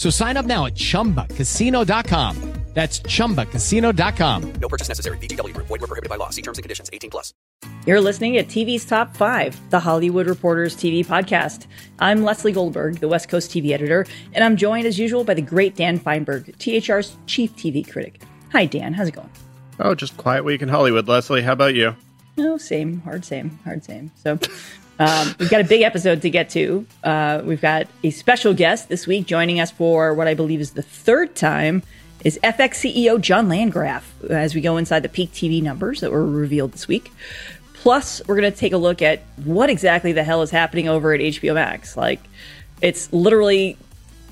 So sign up now at chumbacasino.com. That's chumbacasino.com. No purchase necessary. VGW Group. Void were prohibited by law. See terms and conditions. 18 plus. You're listening to TV's Top 5, the Hollywood Reporters TV podcast. I'm Lesley Goldberg, the West Coast TV editor, and I'm joined as usual by the great Dan Fienberg, THR's chief TV critic. Hi, Dan. How's it going? Oh, just quiet week in Hollywood, Lesley. How about you? No, same, hard same, hard same. So um, we've got a big episode to get to. Uh, we've got a special guest this week joining us for what I believe is the third time is FX CEO John Landgraf as we go inside the peak TV numbers that were revealed this week. Plus, we're going to take a look at what exactly the hell is happening over at HBO Max. Like, it's literally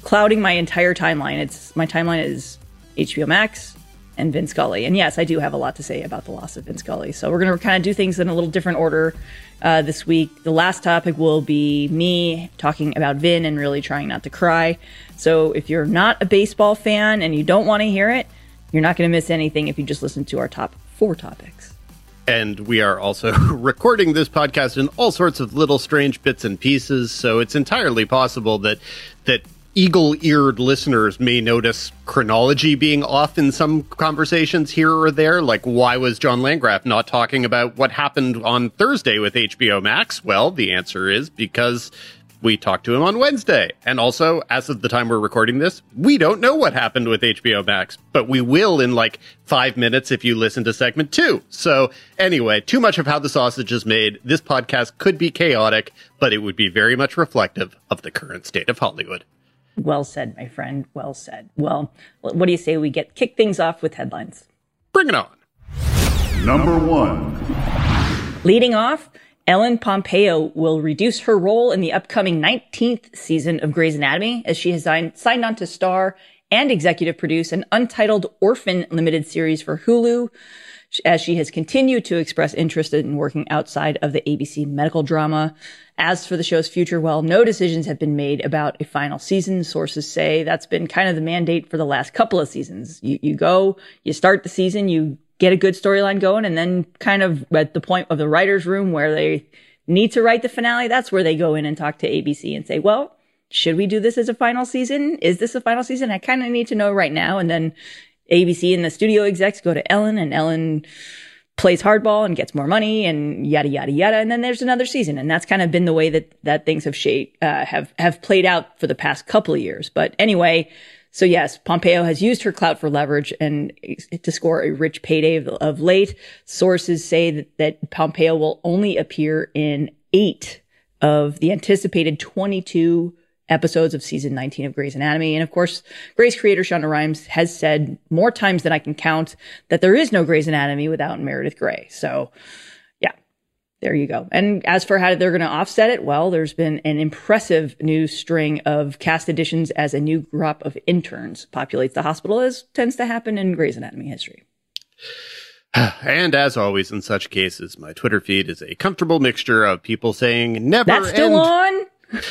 clouding my entire timeline. It's my timeline is HBO Max and Vin Scully. And yes, I do have a lot to say about the loss of Vin Scully. So we're going to kind of do things in a little different order uh, this week. The last topic will be me talking about Vin and really trying not to cry. So if you're not a baseball fan and you don't want to hear it, you're not going to miss anything if you just listen to our top four topics. And we are also recording this podcast in all sorts of little strange bits and pieces. So it's entirely possible that that eagle-eared listeners may notice chronology being off in some conversations here or there. Like, why was John Landgraf not talking about what happened on Thursday with HBO Max? Well, the answer is because we talked to him on Wednesday. And also, as of the time we're recording this, we don't know what happened with HBO Max, but we will in like five minutes if you listen to segment two. So anyway, too much of how the sausage is made. This podcast could be chaotic, but it would be very much reflective of the current state of Hollywood. Well said, my friend. Well said. Well, what do you say we get kick things off with headlines? Bring it on. Number one. Leading off, Ellen Pompeo will reduce her role in the upcoming 19th season of Grey's Anatomy as she has signed, signed on to star and executive produce an untitled orphan limited series for Hulu as she has continued to express interest in working outside of the ABC medical drama. As for the show's future, well, no decisions have been made about a final season. Sources say that's been kind of the mandate for the last couple of seasons. You, you go, you start the season, you get a good storyline going, and then kind of at the point of the writer's room where they need to write the finale, that's where they go in and talk to ABC and say, well, should we do this as a final season? Is this a final season? I kind of need to know right now. And then ABC and the studio execs go to Ellen and Ellen plays hardball and gets more money and yada yada yada. And then there's another season and that's kind of been the way that that things have shaped uh, have have played out for the past couple of years. But anyway so yes pompeo has used her clout for leverage and to score a rich payday of, of late. Sources say that, that pompeo will only appear in eight of the anticipated 22 episodes of season 19 of Grey's Anatomy. And of course, Grey's creator Shonda Rhimes has said more times than I can count that there is no Grey's Anatomy without Meredith Grey. So yeah, there you go. And as for how they're going to offset it, well, there's been an impressive new string of cast additions as a new crop of interns populates the hospital as tends to happen in Grey's Anatomy history. And as always in such cases, my Twitter feed is a comfortable mixture of people saying never That's still end. on?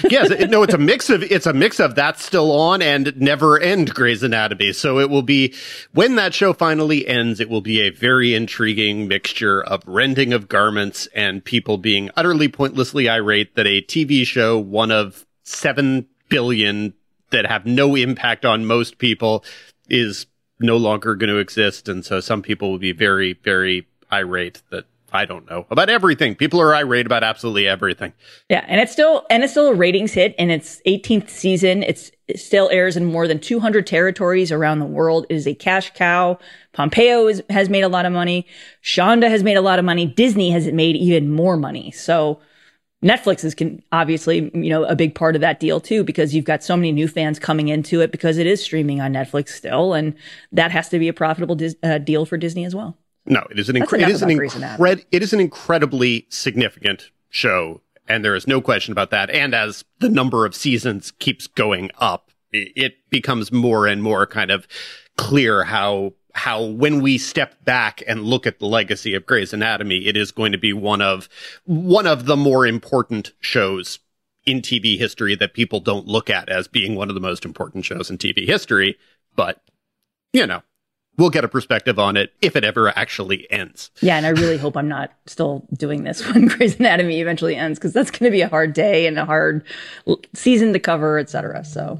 Yes, it, no, it's a mix of it's a mix of that's still on and never end Grey's Anatomy. So it will be when that show finally ends, it will be a very intriguing mixture of rending of garments and people being utterly pointlessly irate that a TV show, one of seven billion that have no impact on most people, is no longer going to exist, and so some people will be very, very irate that I don't know about everything. People are irate about absolutely everything. Yeah, and it's still and it's still a ratings hit in its 18th season. It's it still airs in more than 200 territories around the world. It is a cash cow. Pompeo is, has made a lot of money. Shonda has made a lot of money. Disney has made even more money. So Netflix is can, obviously, you know, a big part of that deal too, because you've got so many new fans coming into it because it is streaming on Netflix still, and that has to be a profitable dis- uh, deal for Disney as well. No, it is an incre- it is an it is an incredibly significant show, and there is no question about that. And as the number of seasons keeps going up, it becomes more and more kind of clear how how when we step back and look at the legacy of Grey's Anatomy, it is going to be one of one of the more important shows in TV history that people don't look at as being one of the most important shows in TV history. But you know, we'll get a perspective on it if it ever actually ends. Yeah, and I really hope I'm not still doing this when Grey's Anatomy eventually ends because that's going to be a hard day and a hard season to cover, etc. So,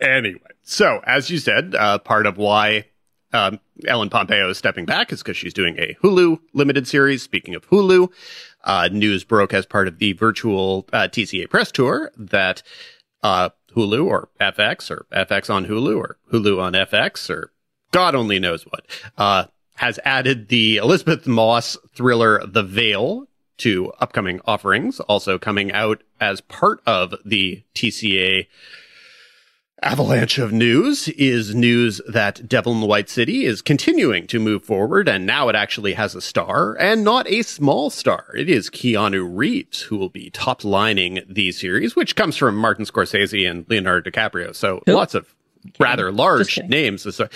anyway, so as you said, uh, part of why um, Ellen Pompeo is stepping back is because she's doing a Hulu limited series. Speaking of Hulu, uh, news broke as part of the virtual uh, TCA press tour that uh, Hulu or FX or FX on Hulu or Hulu on FX or God only knows what, uh, has added the Elisabeth Moss thriller The Veil to upcoming offerings, also coming out as part of the TCA avalanche of news is news that Devil in the White City is continuing to move forward, and now it actually has a star, and not a small star. It is Keanu Reeves who will be top lining the series, which comes from Martin Scorsese and Leonardo DiCaprio. So Who? lots of rather large names. So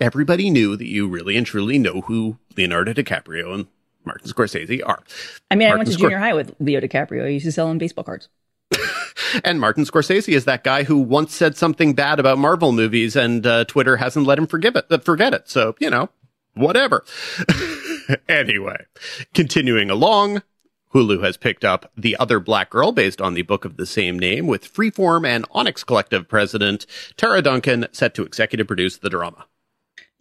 everybody knew that you really and truly know who Leonardo DiCaprio and Martin Scorsese are. I mean, Martin I went to Scor- junior high with Leo DiCaprio. I used to sell him baseball cards. and Martin Scorsese is that guy who once said something bad about Marvel movies, and uh, Twitter hasn't let him forgive it, uh, forget it. So you know, whatever. anyway, continuing along. Hulu has picked up The Other Black Girl based on the book of the same name with Freeform and Onyx Collective president Tara Duncan set to executive produce the drama.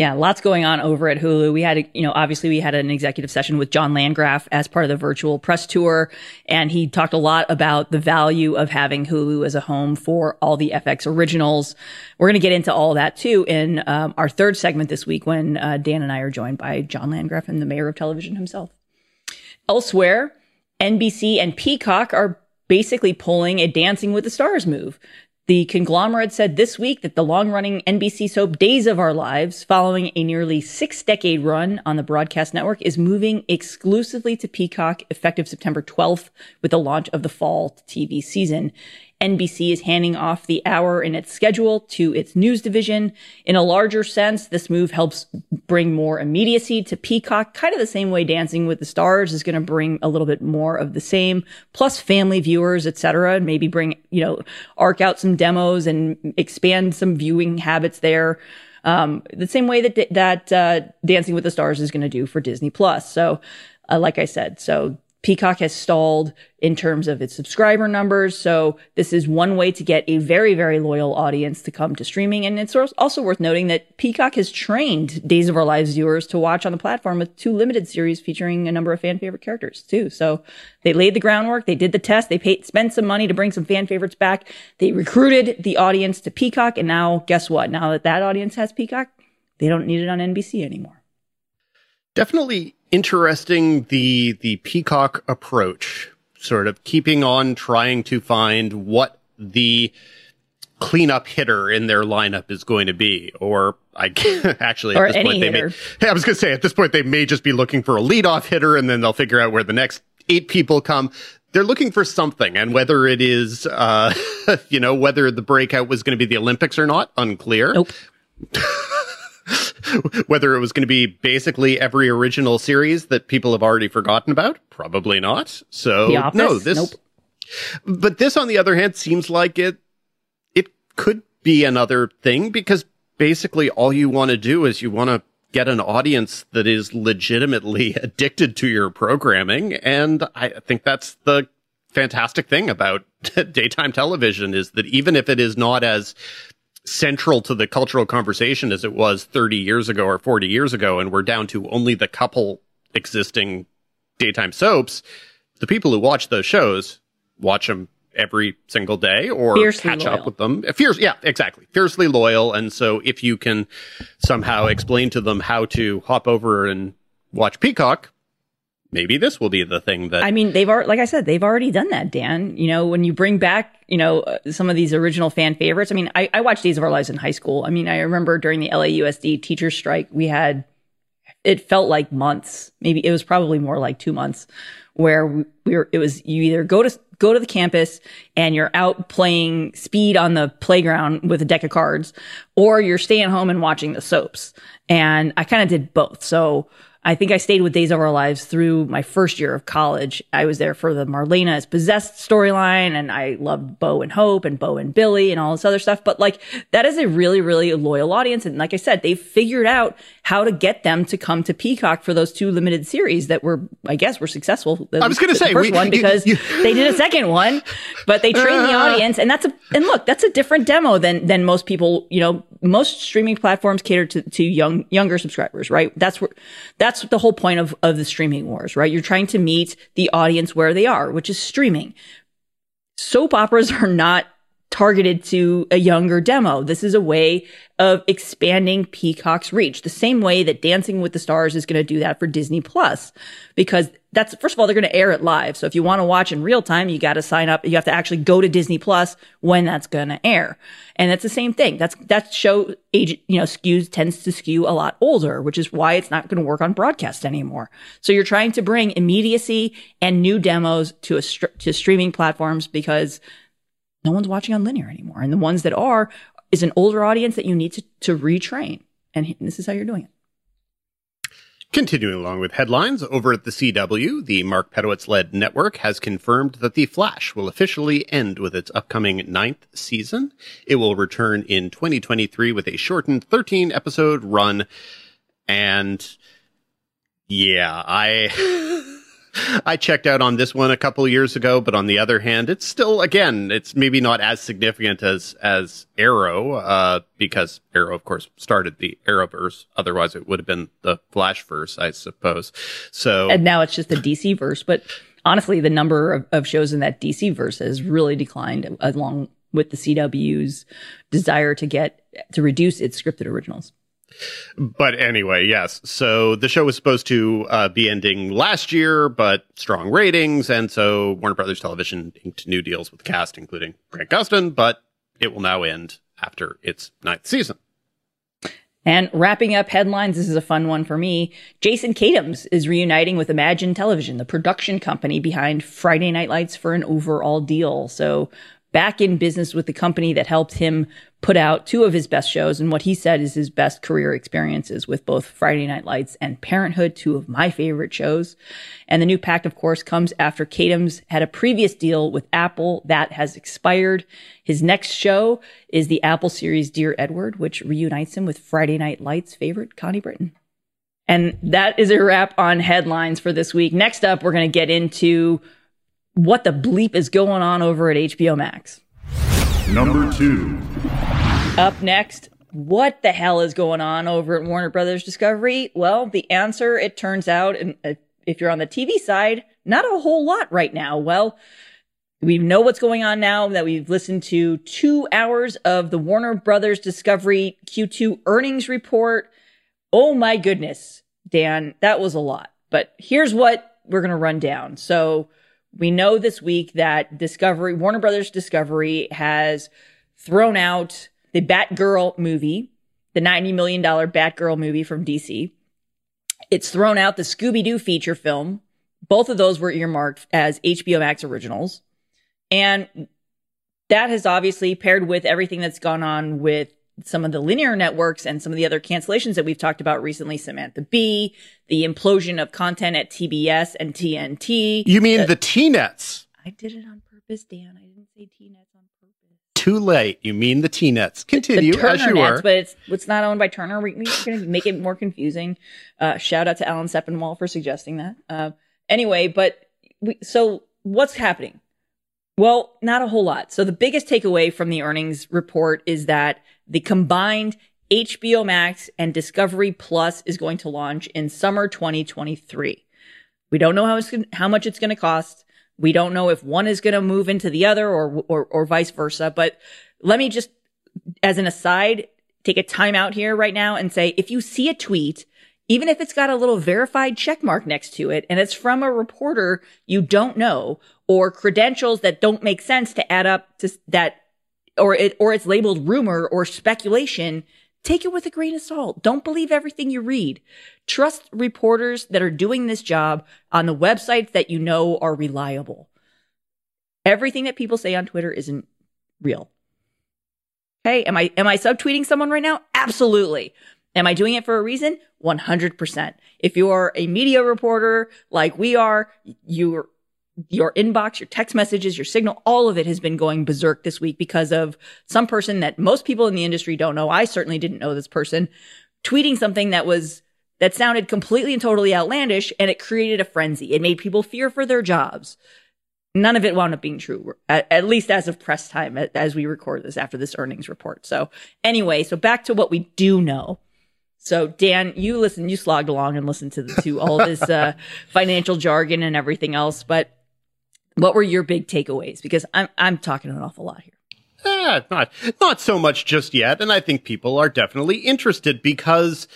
Yeah, lots going on over at Hulu. We had, you know, obviously we had an executive session with John Landgraf as part of the virtual press tour, and he talked a lot about the value of having Hulu as a home for all the FX originals. We're going to get into all that too in um, our third segment this week when uh, Dan and I are joined by John Landgraf and the mayor of television himself. Elsewhere, NBC and Peacock are basically pulling a Dancing with the Stars move. The conglomerate said this week that the long running NBC soap Days of Our Lives, following a nearly six decade run on the broadcast network, is moving exclusively to Peacock effective September 12th with the launch of the fall TV season. NBC is handing off the hour in its schedule to its news division. In a larger sense, this move helps bring more immediacy to Peacock, kind of the same way Dancing with the Stars is going to bring a little bit more of the same, plus family viewers, etc. And maybe bring, you know, arc out some demos and expand some viewing habits there. Um, the same way that that uh, Dancing with the Stars is going to do for Disney Plus. So, uh, like I said, so Peacock has stalled in terms of its subscriber numbers. So this is one way to get a very, very loyal audience to come to streaming. And it's also worth noting that Peacock has trained Days of Our Lives viewers to watch on the platform with two limited series featuring a number of fan favorite characters too. So they laid the groundwork. They did the test. They paid, spent some money to bring some fan favorites back. They recruited the audience to Peacock. And now guess what? Now that that audience has Peacock, they don't need it on NBC anymore. Definitely interesting the the peacock approach, sort of keeping on trying to find what the cleanup hitter in their lineup is going to be, or I actually or at this point they hitter. may. Hey, I was going to say at this point they may just be looking for a leadoff hitter, and then they'll figure out where the next eight people come. They're looking for something, and whether it is, uh, you know, whether the breakout was going to be the Olympics or not, unclear. Nope. Whether it was going to be basically every original series that people have already forgotten about, probably not. So no, this. Nope. But this, on the other hand, seems like it. It could be another thing because basically all you want to do is you want to get an audience that is legitimately addicted to your programming, and I think that's the fantastic thing about daytime television is that even if it is not as central to the cultural conversation as it was 30 years ago or 40 years ago and we're down to only the couple existing daytime soaps, the people who watch those shows watch them every single day or Fiercely catch loyal. up with them. Fierce, yeah, exactly. Fiercely loyal. And so if you can somehow explain to them how to hop over and watch Peacock, maybe this will be the thing that I mean, they've already, like I said, they've already done that, Dan. You know, when you bring back, you know, uh, some of these original fan favorites. I mean, I, I watched Days of Our Lives in high school. I mean, I remember during the LAUSD teacher strike, we had, it felt like months. Maybe it was probably more like two months where we we were, it was you either go to, go to the campus and you're out playing speed on the playground with a deck of cards or you're staying home and watching the soaps. And I kind of did both. So, I think I stayed with Days of Our Lives through my first year of college. I was there for the Marlena is possessed storyline and I loved Bo and Hope and Bo and Billie and all this other stuff. But like that is a really, really loyal audience. And like I said, they've figured out how to get them to come to Peacock for those two limited series that were, I guess, were successful. I was gonna The say, first we- one because you- they did a second one, but they trained the uh. audience. And that's a, and look, that's a different demo than, than most people, you know, most streaming platforms cater to, to young, younger subscribers, right? That's where, that's the whole point of, of the streaming wars, right? You're trying to meet the audience where they are, which is streaming. Soap operas are not targeted to a younger demo. This is a way of expanding Peacock's reach, the same way that Dancing with the Stars is going to do that for Disney Plus, because that's, first of all, they're going to air it live. So if you want to watch in real time, you got to sign up. You have to actually go to Disney Plus when that's going to air. And it's the same thing. That's, that show age, you know, skews, tends to skew a lot older, which is why it's not going to work on broadcast anymore. So you're trying to bring immediacy and new demos to a, to streaming platforms because no one's watching on linear anymore. And the ones that are is an older audience that you need to, to retrain. And this is how you're doing it. Continuing along with headlines, over at the CW, the Mark Pedowitz led network has confirmed that The Flash will officially end with its upcoming ninth season. It will return in 2023 with a shortened 13 episode run. And yeah, I. I checked out on this one a couple years ago, but on the other hand, it's still again, it's maybe not as significant as as Arrow, uh, because Arrow, of course, started the Arrowverse. Otherwise, it would have been the Flashverse, I suppose. So And now it's just the DC verse. But honestly, the number of, of shows in that DC verse has really declined along with the CW's desire to get to reduce its scripted originals. But anyway, yes. So the show was supposed to uh, be ending last year, but strong ratings, and so Warner Brothers Television inked new deals with the cast, including Grant Gustin. But it will now end after its ninth season. And wrapping up headlines, this is a fun one for me. Jason Katims is reuniting with Imagine Television, the production company behind Friday Night Lights for an overall deal. So back in business with the company that helped him put out two of his best shows and what he said is his best career experiences with both Friday Night Lights and Parenthood, two of my favorite shows. And the new pact, of course, comes after Katims had a previous deal with Apple that has expired. His next show is the Apple series Dear Edward, which reunites him with Friday Night Lights favorite Connie Britton. And that is a wrap on headlines for this week. Next up, we're going to get into what the bleep is going on over at HBO Max. Number two. Up next, what the hell is going on over at Warner Brothers Discovery? Well, the answer, it turns out, and if you're on the TV side, not a whole lot right now. Well, we know what's going on now that we've listened to two hours of the Warner Brothers Discovery Q2 earnings report. Oh my goodness, Dan, that was a lot. But here's what we're going to run down. So we know this week that Discovery, Warner Brothers Discovery has thrown out the Batgirl movie, the $90 million Batgirl movie from DC. It's thrown out the Scooby Doo feature film. Both of those were earmarked as HBO Max originals. And that has obviously paired with everything that's gone on with some of the linear networks and some of the other cancellations that we've talked about recently, Samantha Bee, the implosion of content at TBS and TNT. You mean the T-Nets? I did it on purpose, Dan. I didn't say T-Nets on purpose. Too late. You mean the T-Nets. Continue the Turner as you Nets, but it's it's not owned by Turner. We, we're going to make it more confusing. Uh, shout out to Alan Sepinwall for suggesting that. Uh, anyway, but we, so what's happening? Well, not a whole lot. So the biggest takeaway from the earnings report is that the combined HBO Max and Discovery Plus is going to launch in summer 2023. We don't know how, it's, how much it's going to cost. We don't know if one is going to move into the other or, or, or vice versa. But let me just, as an aside, take a time out here right now and say, if you see a tweet, even if it's got a little verified check mark next to it and it's from a reporter you don't know or credentials that don't make sense to add up to that or it, or it's labeled rumor or speculation, take it with a grain of salt. Don't believe everything you read. Trust reporters that are doing this job on the websites that you know are reliable. Everything that people say on Twitter isn't real. Okay. Am I, am I subtweeting someone right now? Absolutely. Am I doing it for a reason? 100%. If you're a media reporter like we are, you're your inbox, your text messages, your signal, all of it has been going berserk this week because of some person that most people in the industry don't know. I certainly didn't know this person tweeting something that was, that sounded completely and totally outlandish and it created a frenzy. It made people fear for their jobs. None of it wound up being true, at, at least as of press time, as we record this after this earnings report. So anyway, so back to what we do know. So Dan, you listened, you slogged along and listened to the to all this uh, financial jargon and everything else, but what were your big takeaways? Because I'm I'm talking an awful lot here. Eh, not not so much just yet, and I think people are definitely interested because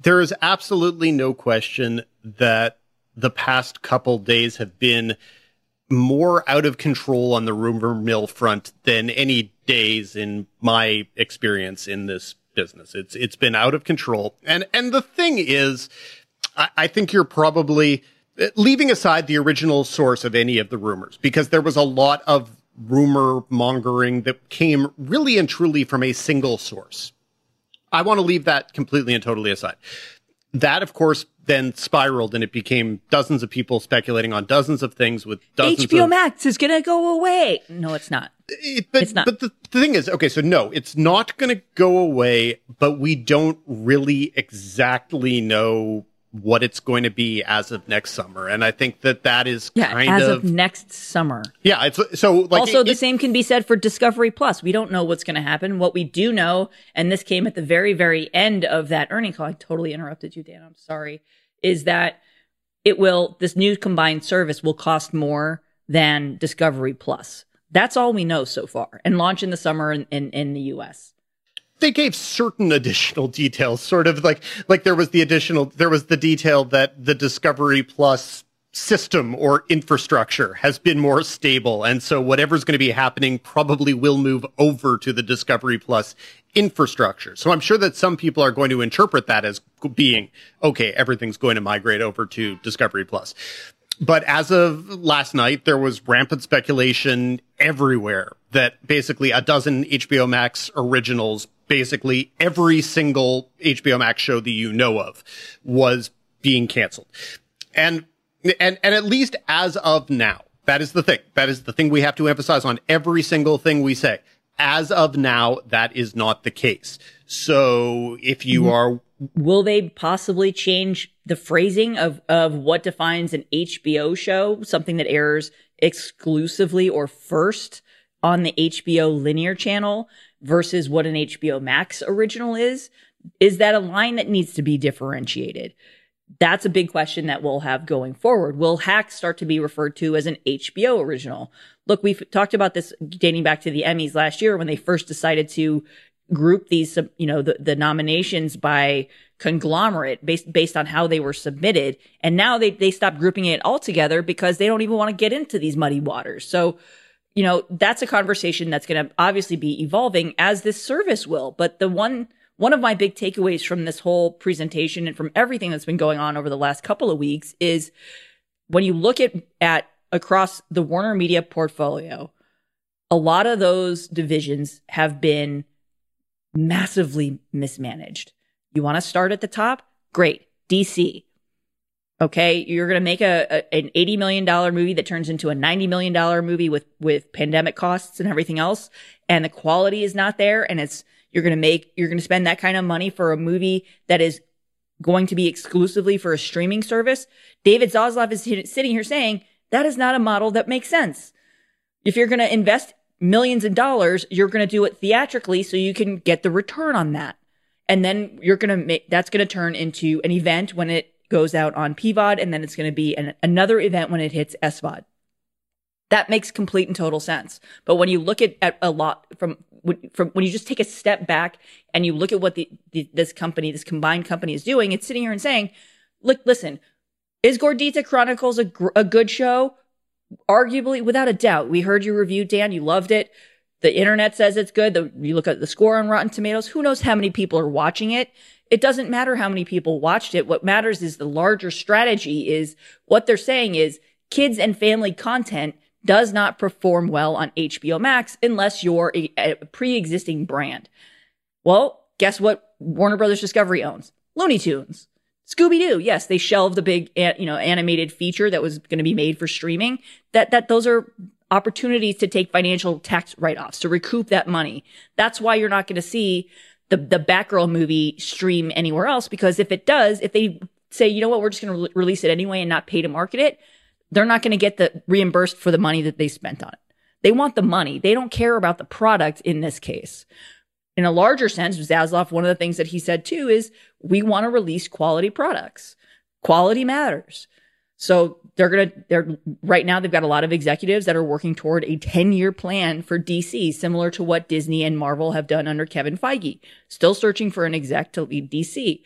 there is absolutely no question that the past couple days have been more out of control on the rumor mill front than any days in my experience in this business. It's it's been out of control, and and the thing is, I, I think you're probably leaving aside the original source of any of the rumors, because there was a lot of rumor mongering that came really and truly from a single source. I want to leave that completely and totally aside. That, of course, then spiraled and it became dozens of people speculating on dozens of things with dozens HBO of, Max is going to go away. No, it's not. It, but, It's not. But the, the thing is, okay, so no, it's not going to go away, but we don't really exactly know what it's going to be as of next summer. And I think that that is Yeah, kind as of, of next summer. yeah, it's so like also, it- the it- same can be said for Discovery Plus. We don't know what's going to happen. What we do know, and this came at the very, very end of that earning call. I totally interrupted you, Dan. I'm sorry. Is that it will, this new combined service will cost more than Discovery Plus. That's all we know so far and launch in the summer in, in, in the US. They gave certain additional details, sort of like like there was the additional there was the detail that the Discovery Plus system or infrastructure has been more stable and so whatever's going to be happening probably will move over to the Discovery Plus infrastructure. So I'm sure that some people are going to interpret that as being okay, everything's going to migrate over to Discovery Plus. But as of last night, there was rampant speculation everywhere that basically a dozen HBO Max originals, basically every single HBO Max show that you know of was being canceled. And, and, and at least as of now, that is the thing. That is the thing we have to emphasize on every single thing we say. As of now, that is not the case. So if you mm-hmm. are Will they possibly change the phrasing of, of what defines an HBO show, something that airs exclusively or first on the HBO linear channel versus what an HBO Max original is? Is that a line that needs to be differentiated? That's a big question that we'll have going forward. Will Hacks start to be referred to as an HBO original? Look, we've talked about this dating back to the Emmys last year when they first decided to group these, you know, the, the nominations by conglomerate based, based on how they were submitted. And now they, they stop grouping it all together because they don't even want to get into these muddy waters. So, you know, that's a conversation that's going to obviously be evolving as this service will. But the one, one of my big takeaways from this whole presentation and from everything that's been going on over the last couple of weeks is when you look at, at across the Warner Media portfolio, a lot of those divisions have been massively mismanaged. You want to start at the top? Great. DC. Okay. You're going to make a, a, an $80 million movie that turns into a $90 million movie with, with pandemic costs and everything else. And the quality is not there. And it's, you're going to make, you're going to spend that kind of money for a movie that is going to be exclusively for a streaming service. David Zaslav is sitting here saying that is not a model that makes sense. If you're going to invest millions of dollars, you're going to do it theatrically so you can get the return on that. And then you're going to make, that's going to turn into an event when it goes out on PVOD. And then it's going to be an, another event when it hits SVOD. That makes complete and total sense. But when you look at, at a lot from, from when you just take a step back and you look at what the, the this company, this combined company is doing, it's sitting here and saying, look, listen, is Gordita Chronicles a, gr- a good show? Arguably, without a doubt. We heard your review, Dan. You loved it. The internet says it's good. The, you look at the score on Rotten Tomatoes. Who knows how many people are watching it? It doesn't matter how many people watched it. What matters is the larger strategy is what they're saying is kids and family content does not perform well on HBO Max unless you're a, a pre-existing brand. Well, guess what Warner Brothers Discovery owns? Looney Tunes. Scooby Doo, yes, they shelved the big, you know, animated feature that was going to be made for streaming. That that those are opportunities to take financial tax write-offs to recoup that money. That's why you're not going to see the the Batgirl movie stream anywhere else because if it does, if they say, you know what, we're just going to re- release it anyway and not pay to market it, they're not going to get the reimbursed for the money that they spent on it. They want the money. They don't care about the product in this case. In a larger sense, Zaslav, one of the things that he said too is we want to release quality products. Quality matters. So they're going to, they're right now, they've got a lot of executives that are working toward a 10 year plan for DC, similar to what Disney and Marvel have done under Kevin Feige, still searching for an exec to lead DC.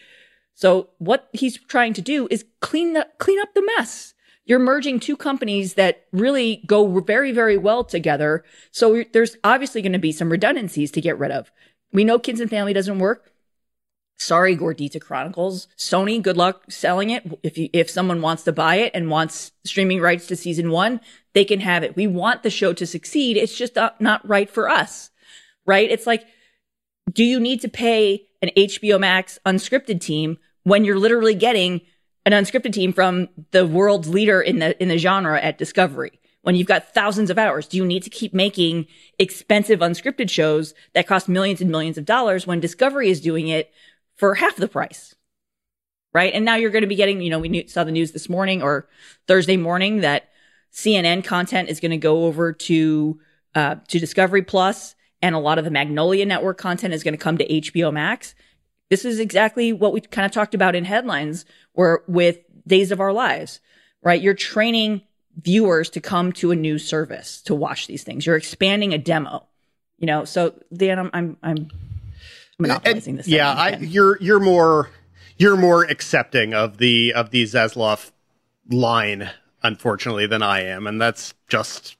So what he's trying to do is clean the, clean up the mess you're merging two companies that really go very, very well together. So there's obviously going to be some redundancies to get rid of. We know Kids and Family doesn't work. Sorry, Gordita Chronicles. Sony, good luck selling it. If you, if someone wants to buy it and wants streaming rights to season one, they can have it. We want the show to succeed. It's just not, not right for us, right? It's like, do you need to pay an HBO Max unscripted team when you're literally getting an unscripted team from the world's leader in the in the genre at Discovery. When you've got thousands of hours, do you need to keep making expensive unscripted shows that cost millions and millions of dollars when Discovery is doing it for half the price? Right? And now you're going to be getting, you know, we knew, saw the news this morning or Thursday morning that CNN content is going to go over to uh, to Discovery Plus, and a lot of the Magnolia Network content is going to come to HBO Max. This is exactly what we kind of talked about in headlines where with Days of Our Lives, right? You're training viewers to come to a new service to watch these things. You're expanding a demo, you know. So Dan, I'm I'm, I'm monopolizing this. Yeah, I, you're you're more you're more accepting of the of the Zaslav line, unfortunately, than I am, and that's just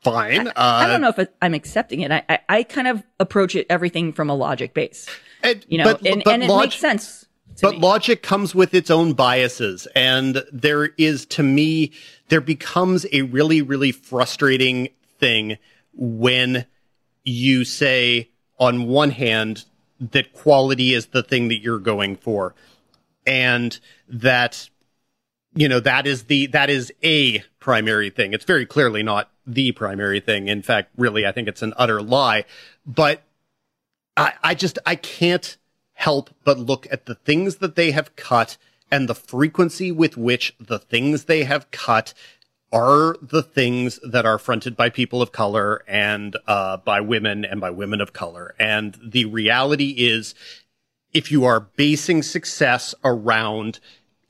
fine. I, I don't uh, know if I'm accepting it. I, I, I kind of approach it everything from a logic base. And, you know, but, and, but and it log- makes sense. But me. logic comes with its own biases. And there is, to me, there becomes a really, really frustrating thing when you say, on one hand, that quality is the thing that you're going for. And that, you know, that is the, that is a primary thing. It's very clearly not the primary thing. In fact, really, I think it's an utter lie. But I, I just, I can't help but look at the things that they have cut and the frequency with which the things they have cut are the things that are fronted by people of color and uh, by women and by women of color. And the reality is, if you are basing success around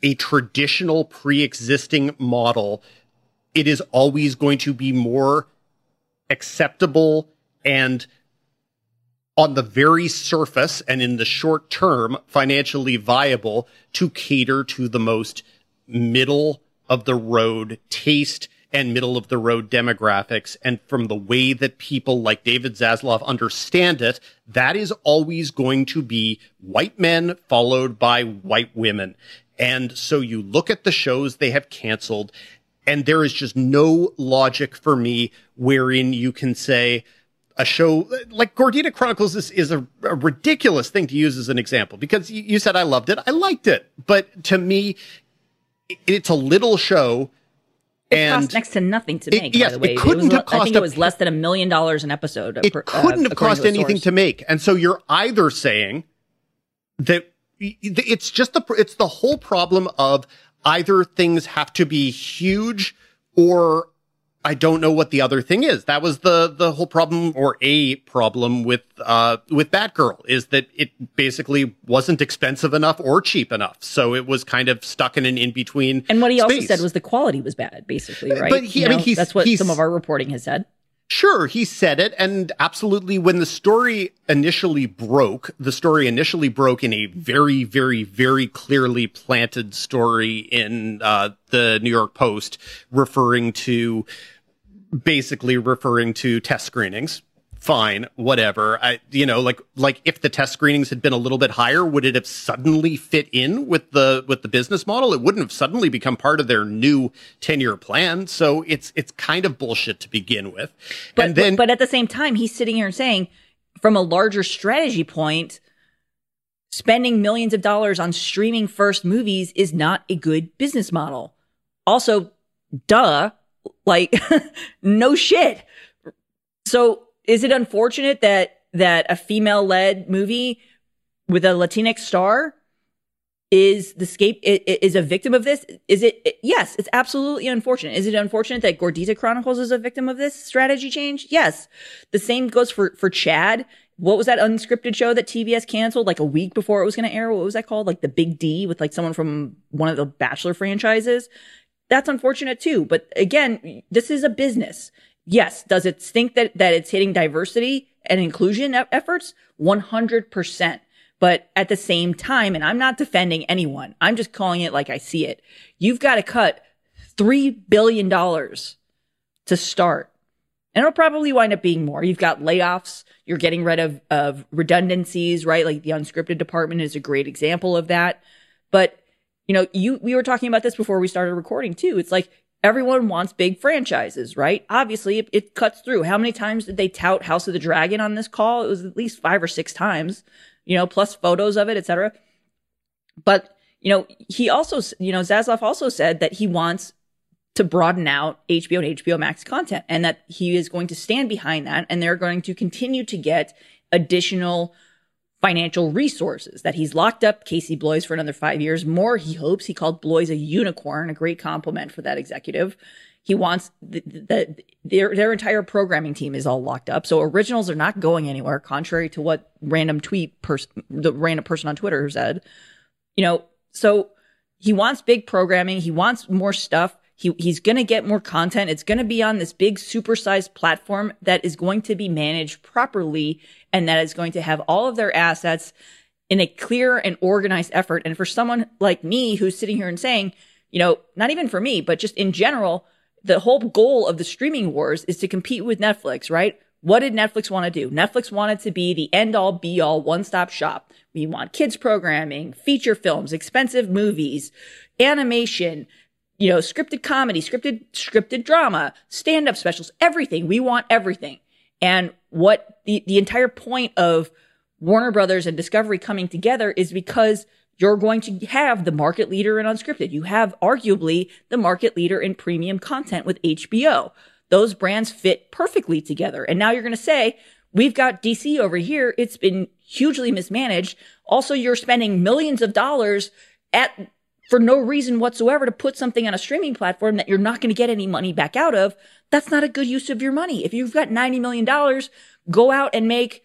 a traditional pre-existing model, it is always going to be more acceptable and on the very surface and in the short term financially viable to cater to the most middle of the road taste and middle of the road demographics. And from the way that people like David Zaslav understand it, that is always going to be white men followed by white women. And so you look at the shows they have canceled and there is just no logic for me wherein you can say, a show like Gordita Chronicles is, is a, a, ridiculous thing to use as an example because you, you, said I loved it. I liked it. But to me, it, it's a little show. It and cost next to nothing to make. It, yes, it couldn't it was, have cost. I think it was less than a million dollars an episode. It per, couldn't uh, have cost to anything to make. And so you're either saying that it's just the it's the whole problem of either things have to be huge or I don't know what the other thing is. That was the the whole problem, or a problem with uh with Batgirl, is that it basically wasn't expensive enough or cheap enough, so it was kind of stuck in an in between. And what he also said was the quality was bad, basically, right? But he- You I mean, know, that's what some of our reporting has said. Sure, he said it, and absolutely, when the story initially broke, the story initially broke in a very, very, very clearly planted story in uh, the New York Post, referring to basically referring to test screenings. Fine, whatever. I, you know, like, like if the test screenings had been a little bit higher, would it have suddenly fit in with the, with the business model? It wouldn't have suddenly become part of their new 10 year plan. So it's, it's kind of bullshit to begin with. But, and then, but, but at the same time, he's sitting here and saying, from a larger strategy point, spending millions of dollars on streaming first movies is not a good business model. Also, duh, like, no shit. So is it unfortunate that, that a female led movie with a Latinx star is the scape is a victim of this? Is it yes it's absolutely unfortunate. Is it unfortunate that Gordita Chronicles is a victim of this strategy change? Yes. The same goes for for chad. What was that unscripted show that tbs canceled like a week before it was going to air? What was that called? Like the big d with like someone from one of the bachelor franchises that's unfortunate too but again this is a business yes does it stink that that it's hitting diversity and inclusion efforts 100% but at the same time, and I'm not defending anyone, I'm just calling it like I see it. You've got to cut $3 billion to start. And it'll probably wind up being more. You've got layoffs. You're getting rid of, of redundancies, right? Like the unscripted department is a great example of that. But, you know, you, we were talking about this before we started recording too. It's like everyone wants big franchises, right? Obviously it, it cuts through. How many times did they tout House of the Dragon on this call? It was at least five or six times you know, plus photos of it, etc. But, you know, he also, you know, Zaslav also said that he wants to broaden out HBO and HBO Max content and that he is going to stand behind that and they're going to continue to get additional financial resources that he's locked up Casey Bloys for another five years. More, he hopes. He called Bloys a unicorn, a great compliment for that executive. He wants the, the, their their entire programming team is all locked up. So originals are not going anywhere, contrary to what random tweet person, the random person on Twitter said. You know, so he wants big programming. He wants more stuff. He he's going to get more content. It's going to be on this big supersized platform that is going to be managed properly and that is going to have all of their assets in a clear and organized effort. And for someone like me who's sitting here and saying, you know, not even for me, but just in general, the whole goal of the streaming wars is to compete with Netflix, right? What did Netflix want to do? Netflix wanted to be the end all be all one stop shop. We want kids programming, feature films, expensive movies, animation, you know, scripted comedy, scripted, scripted drama, stand up specials, everything. We want everything. And what the, the entire point of Warner Brothers and Discovery coming together is because you're going to have the market leader in unscripted. You have arguably the market leader in premium content with HBO. Those brands fit perfectly together. And now you're going to say, we've got DC over here. It's been hugely mismanaged. Also, you're spending millions of dollars at for no reason whatsoever to put something on a streaming platform that you're not going to get any money back out of. That's not a good use of your money. If you've got $90 million, go out and make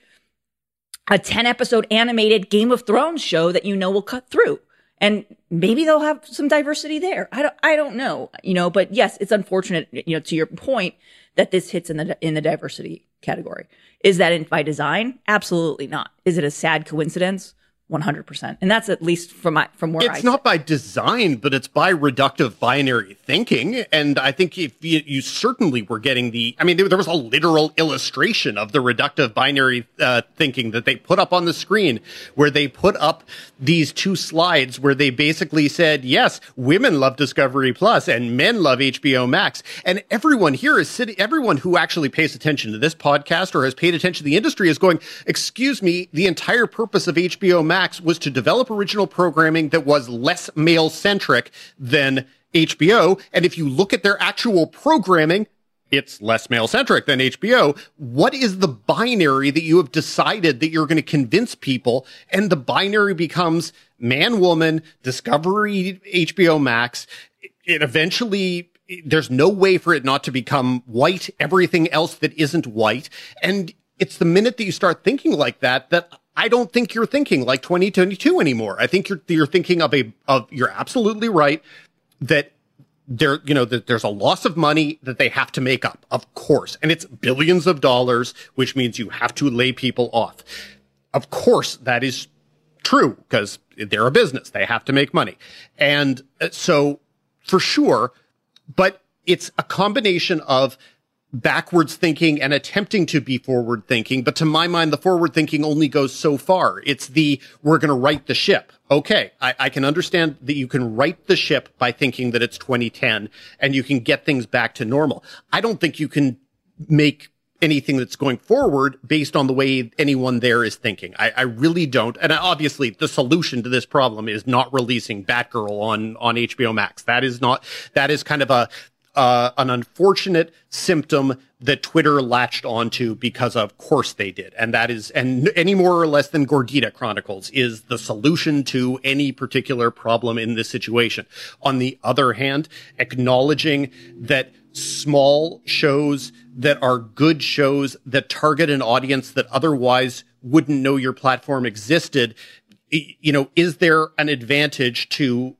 a 10 episode animated Game of Thrones show that you know will cut through. And maybe they'll have some diversity there. I don't, I don't know, you know, but yes, it's unfortunate, you know, to your point that this hits in the, in the diversity category. Is that in, by design? Absolutely not. Is it a sad coincidence? 100%. And that's at least from my, from where I it's not by design, but it's by reductive binary thinking. And I think if you, you certainly were getting the, I mean, there, there was a literal illustration of the reductive binary uh, thinking that they put up on the screen where they put up these two slides where they basically said, yes, women love Discovery Plus and men love HBO Max. And everyone here is sitting, everyone who actually pays attention to this podcast or has paid attention to the industry is going, excuse me, the entire purpose of HBO Max was to develop original programming that was less male centric than HBO. And if you look at their actual programming, it's less male centric than HBO. What is the binary that you have decided that you're going to convince people? And the binary becomes man, woman, discovery, HBO Max. It eventually there's no way for it not to become white, everything else that isn't white. And it's the minute that you start thinking like that, that I don't think you're thinking like 2022 anymore. I think you're, you're thinking of a, of, you're absolutely right that there, you know, that there's a loss of money that they have to make up, of course. And it's billions of dollars, which means you have to lay people off. Of course, that is true because they're a business. They have to make money. And uh, so for sure, but it's a combination of backwards thinking and attempting to be forward thinking. But to my mind, the forward thinking only goes so far. It's the, we're going to right the ship. Okay. I, I, can understand that you can right the ship by thinking that it's 2010 and you can get things back to normal. I don't think you can make anything that's going forward based on the way anyone there is thinking. I, I really don't. And obviously the solution to this problem is not releasing Batgirl on, on HBO Max. That is not, that is kind of a, uh, an unfortunate symptom that Twitter latched onto because of course they did. And that is, and any more or less than Gordita Chronicles is the solution to any particular problem in this situation. On the other hand, acknowledging that small shows that are good shows that target an audience that otherwise wouldn't know your platform existed, you know, is there an advantage to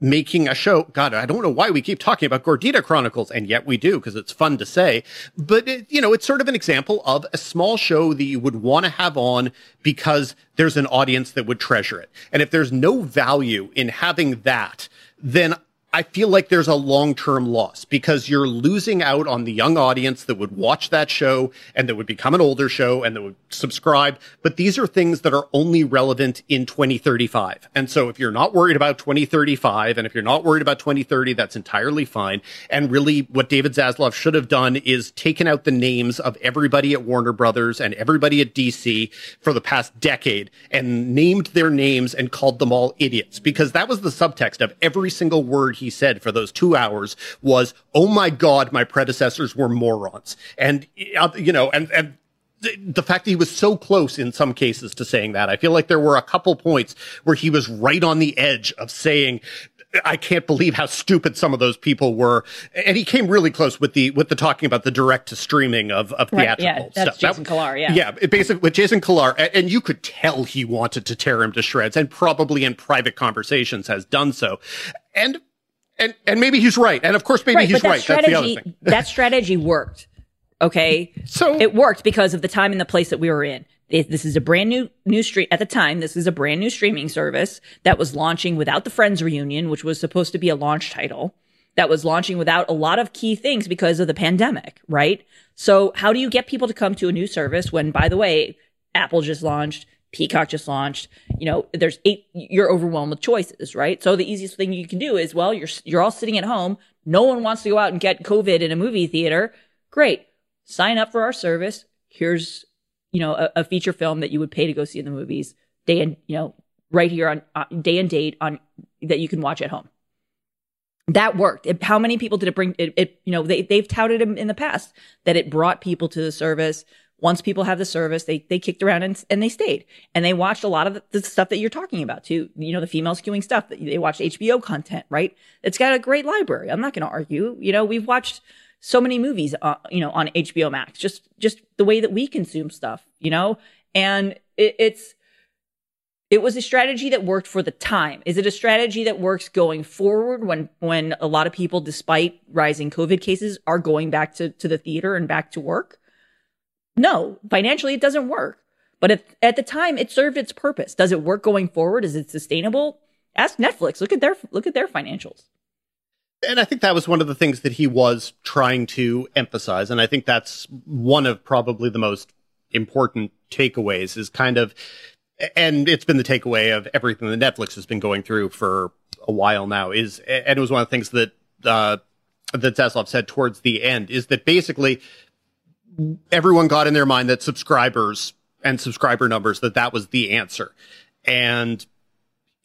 making a show. God, I don't know why we keep talking about Gordita Chronicles, and yet we do because it's fun to say. But it, you know, it's sort of an example of a small show that you would want to have on because there's an audience that would treasure it. And if there's no value in having that, then I feel like there's a long-term loss because you're losing out on the young audience that would watch that show and that would become an older show and that would subscribe. But these are things that are only relevant in 2035. And so if you're not worried about 2035 and if you're not worried about 2030, that's entirely fine. And really what David Zaslav should have done is taken out the names of everybody at Warner Brothers and everybody at DC for the past decade and named their names and called them all idiots because that was the subtext of every single word he said for those two hours was, "Oh my God, my predecessors were morons," and uh, you know, and and the fact that he was so close in some cases to saying that, I feel like there were a couple points where he was right on the edge of saying, I can't believe how stupid some of those people were. And he came really close with the with the talking about the direct to streaming of, of theatrical right, yeah, that's stuff. Jason Kilar, yeah. Yeah, basically with Jason Kilar. And you could tell he wanted to tear him to shreds and probably in private conversations has done so. And and and maybe he's right. And of course, maybe right, he's right. That's the other thing. that strategy worked. Okay. So it worked because of the time and the place that we were in. This is a brand new new stream at the time. This is a brand new streaming service that was launching without the Friends reunion, which was supposed to be a launch title. That was launching without a lot of key things because of the pandemic, right? So how do you get people to come to a new service when, by the way, Apple just launched, Peacock just launched. You know, there's eight, you're overwhelmed with choices, right? So the easiest thing you can do is, well, you're, you're all sitting at home. No one wants to go out and get COVID in a movie theater. Great. Sign up for our service. Here's, you know, a, a feature film that you would pay to go see in the movies day and, you know, right here on uh, day and date on that you can watch at home. That worked. It, how many people did it bring? It, it you know, they, they've touted in the past that it brought people to the service once people have the service, they, they kicked around and, and they stayed and they watched a lot of the, stuff that you're talking about too. You know, the female skewing stuff they watched HBO content, right? It's got a great library. I'm not going to argue. You know, we've watched so many movies, uh, you know, on HBO Max, just, just the way that we consume stuff, you know, and it, it's, it was a strategy that worked for the time. Is it a strategy that works going forward when, when a lot of people, despite rising COVID cases, are going back to, to the theater and back to work? No, financially it doesn't work. But if, at the time it served its purpose. Does it work going forward? Is it sustainable? Ask Netflix. Look at their look at their financials. And I think that was one of the things that he was trying to emphasize. And I think that's one of probably the most important takeaways is kind of, and it's been the takeaway of everything that Netflix has been going through for a while now is, and it was one of the things that, uh, that Zaslav said towards the end is that basically everyone got in their mind that subscribers and subscriber numbers that that was the answer. And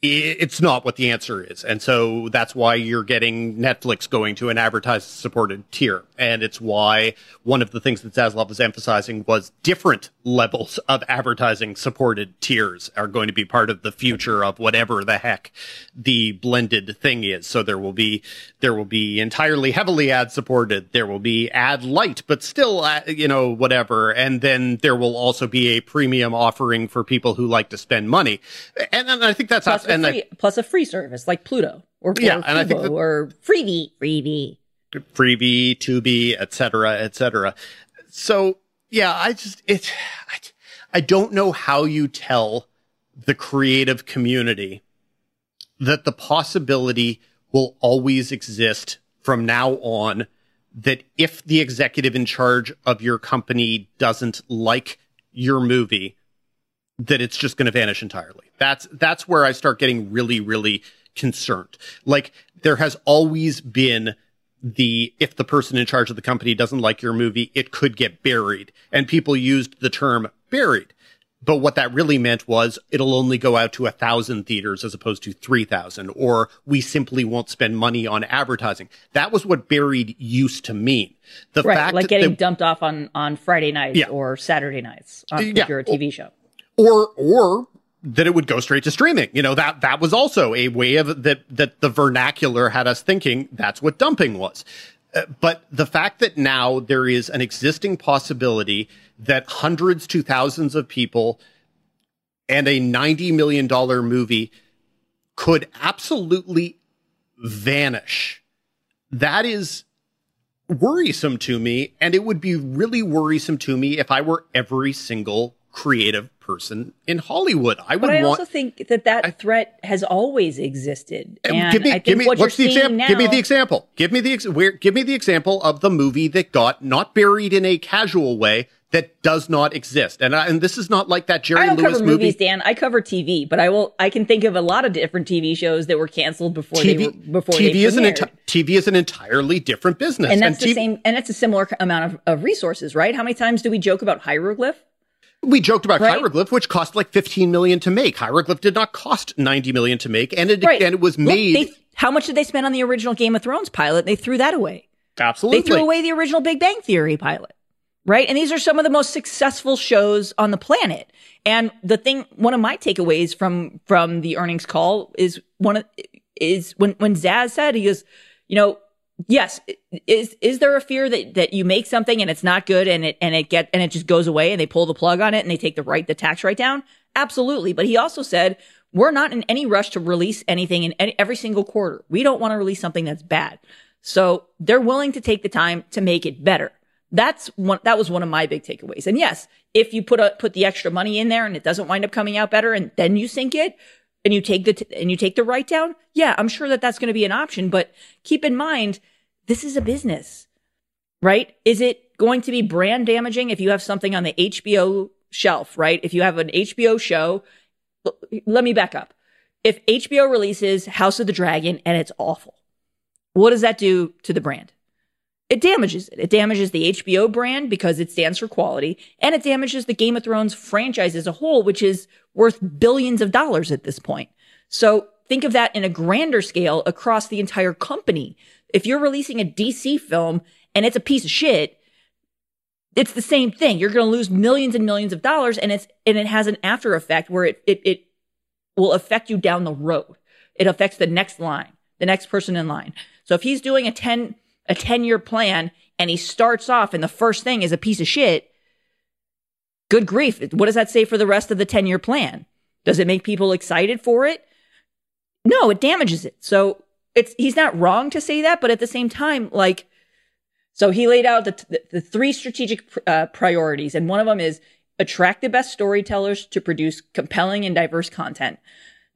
it's not what the answer is. And so that's why you're getting Netflix going to an advertised supported tier. And it's why one of the things that Zaslav was emphasizing was different levels of advertising supported tiers are going to be part of the future of whatever the heck the blended thing is. So there will be, there will be entirely heavily ad supported. There will be ad light, but still, uh, you know, whatever. And then there will also be a premium offering for people who like to spend money. And, and I think that's plus and free, I, plus a free service like Pluto or, Yeah, or and I think that- or Freevee, Freevee. Freevee, Tubi, et cetera, et cetera. So yeah, I just, it, I, I don't know how you tell the creative community that the possibility will always exist from now on that if the executive in charge of your company doesn't like your movie, that it's just going to vanish entirely. That's that's where I start getting really really concerned. Like there has always been the if the person in charge of the company doesn't like your movie, it could get buried. And people used the term buried. But what that really meant was it'll only go out to a thousand theaters as opposed to 3,000, or we simply won't spend money on advertising. That was what buried used to mean. The Right, fact like getting they- dumped off on on Friday nights Yeah. or Saturday nights on, Yeah. if you're a TV show. Or or that it would go straight to streaming. You know, that that was also a way of that that the vernacular had us thinking that's what dumping was. Uh, but the fact that now there is an existing possibility that hundreds to thousands of people and a 90 million dollar movie could absolutely vanish. That is worrisome to me and it would be really worrisome to me if I were every single creative person in Hollywood. I would But I want also think that that threat has always existed. Um, And give me, I give me, what what's the example? now, Give me the example. Give me the ex- where, give me the example of the movie that got not buried in a casual way that does not exist. And I, and this is not like that Jerry I don't Lewis cover movie. movies, Dan. I cover TV, but I will. I can think of a lot of different TV shows that were canceled before they were TV, before TV is an enti- TV is an entirely different business. and that's the TV same. And it's a similar amount of, of resources, right? How many times do we joke about Hieroglyph? We joked about Right? Hieroglyph, which cost like 15 million to make. Hieroglyph did not cost 90 million to make, and it Right. and it was Look, made they- how much did they spend on the original Game of Thrones pilot? They threw that away. absolutely. They threw away the original Big Bang Theory pilot. Right. And these are some of the most successful shows on the planet. And the thing, one of my takeaways from, from the earnings call is one of, is when, when Zaz said, he goes, you know, yes, is, is there a fear that, that you make something and it's not good and it, and it get, and it just goes away and they pull the plug on it and they take the right, the tax write down? Absolutely. But he also said, we're not in any rush to release anything in any, every single quarter. We don't want to release something that's bad. So they're willing to take the time to make it better. That's one, that was one of my big takeaways. And yes, if you put a, put the extra money in there and it doesn't wind up coming out better and then you sink it and you take the, t- and you take the write down. Yeah, I'm sure that that's going to be an option, but keep in mind, this is a business, right? Is it going to be brand damaging if you have something on the HBO shelf, right? If you have an HBO show, let me back up. If HBO releases House of the Dragon and it's awful, what does that do to the brand? It damages it. It damages the HBO brand because it stands for quality, and it damages the Game of Thrones franchise as a whole, which is worth billions of dollars at this point. So think of that in a grander scale across the entire company. If you're releasing a DC film and it's a piece of shit, it's the same thing. You're going to lose millions and millions of dollars, and it's and it has an after effect where it it it will affect you down the road. It affects the next line, the next person in line. So if he's doing a 10 a 10 year plan and he starts off and the first thing is a piece of shit, good grief. What does that say for the rest of the 10 year plan? Does it make people excited for it? No, it damages it. So it's he's not wrong to say that, but at the same time, like, so he laid out the, the, the three strategic uh, priorities, and one of them is attract the best storytellers to produce compelling and diverse content.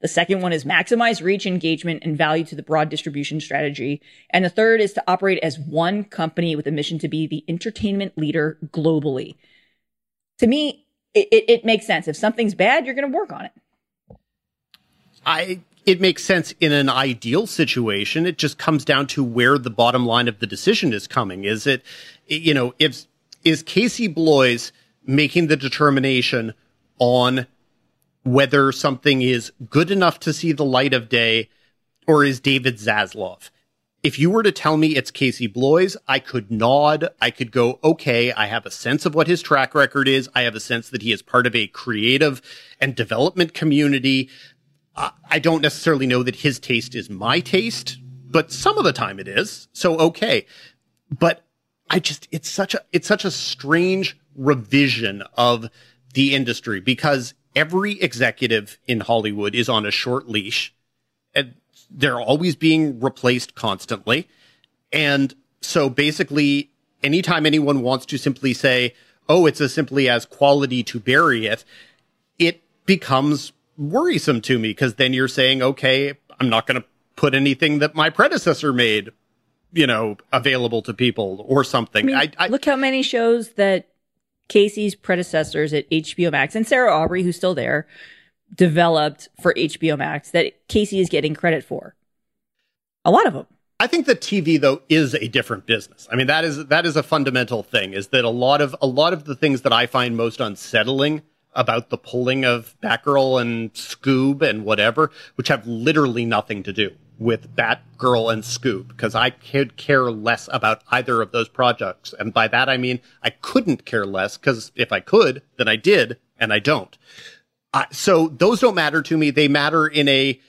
The second one is maximize reach, engagement, and value to the broad distribution strategy. And the third is to operate as one company with a mission to be the entertainment leader globally. To me, it, it, it makes sense. If something's bad, you're going to work on it. I it makes sense in an ideal situation. It just comes down to where the bottom line of the decision is coming. Is it, you know, if is Casey Bloys making the determination on whether something is good enough to see the light of day or is David Zaslav. If you were to tell me it's Casey Bloys, I could nod. I could go, okay, I have a sense of what his track record is. I have a sense that he is part of a creative and development community. I don't necessarily know that his taste is my taste, but some of the time it is. So okay. But I just, it's such a, it's such a strange revision of the industry because every executive in Hollywood is on a short leash and they're always being replaced constantly. And so basically, anytime anyone wants to simply say, oh, it's as simply as quality to bury it, it becomes worrisome to me because then you're saying, okay, I'm not going to put anything that my predecessor made, you know, available to people or something. I mean, I, I, look how many shows that Casey's predecessors at HBO Max and Sarah Aubrey, who's still there, developed for HBO Max that Casey is getting credit for. A lot of them. I think that TV though is a different business. I mean that is that is a fundamental thing is that a lot of a lot of the things that I find most unsettling about the pulling of Batgirl and Scoob and whatever, which have literally nothing to do with Batgirl and Scoob because I could care less about either of those projects. And by that I mean I couldn't care less, because if I could, then I did, and I don't. Uh, so those don't matter to me. They matter in a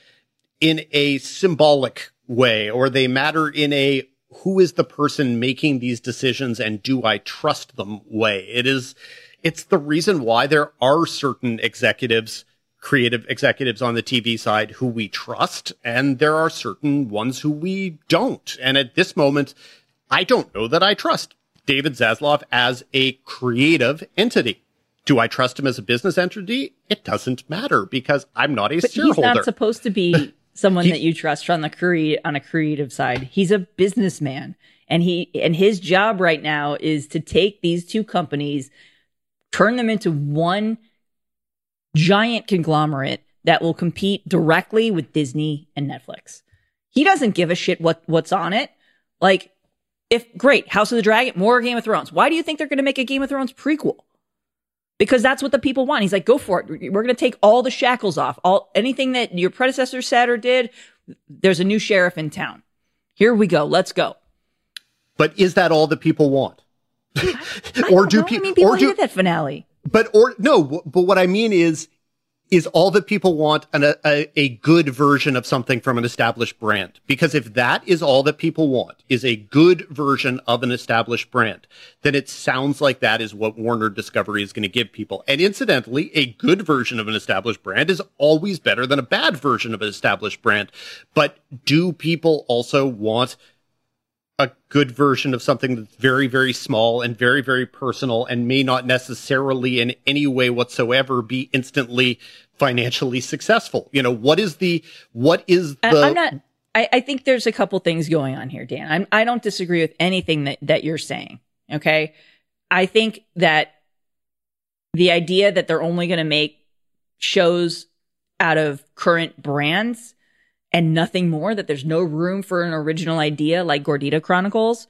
in a symbolic way, or they matter in a who is the person making these decisions and do I trust them way. It is it's the reason why there are certain executives, creative executives on the TV side who we trust, and there are certain ones who we don't. And at this moment, I don't know that I trust David Zaslav as a creative entity. Do I trust him as a business entity? It doesn't matter because I'm not a but shareholder. He's not supposed to be someone he, that you trust on the cre- on a creative side. He's a businessman. And he and his job right now is to take these two companies turn them into one giant conglomerate that will compete directly with Disney and Netflix. He doesn't give a shit what what's on it. Like, if great, House of the Dragon, more Game of Thrones. Why do you think they're going to make a Game of Thrones prequel? Because that's what the people want. He's like, go for it. We're going to take all the shackles off. All anything that your predecessor said or did. There's a new sheriff in town. Here we go. Let's go. But is that all that people want? or do people? I mean, people or do, that finale. But or no, but what I mean is, is all that people want an, a, a good version of something from an established brand. Because if that is all that people want, is a good version of an established brand, then it sounds like that is what Warner Discovery is going to give people. And incidentally, a good version of an established brand is always better than a bad version of an established brand. But do people also want a good version of something that's very, very small and very, very personal and may not necessarily in any way whatsoever be instantly financially successful. You know, what is the, what is the. I'm not, I, I think there's a couple things going on here, Dan. I'm, I don't disagree with anything that, that you're saying. Okay. I think that the idea that they're only going to make shows out of current brands and nothing more, that there's no room for an original idea like Gordita Chronicles.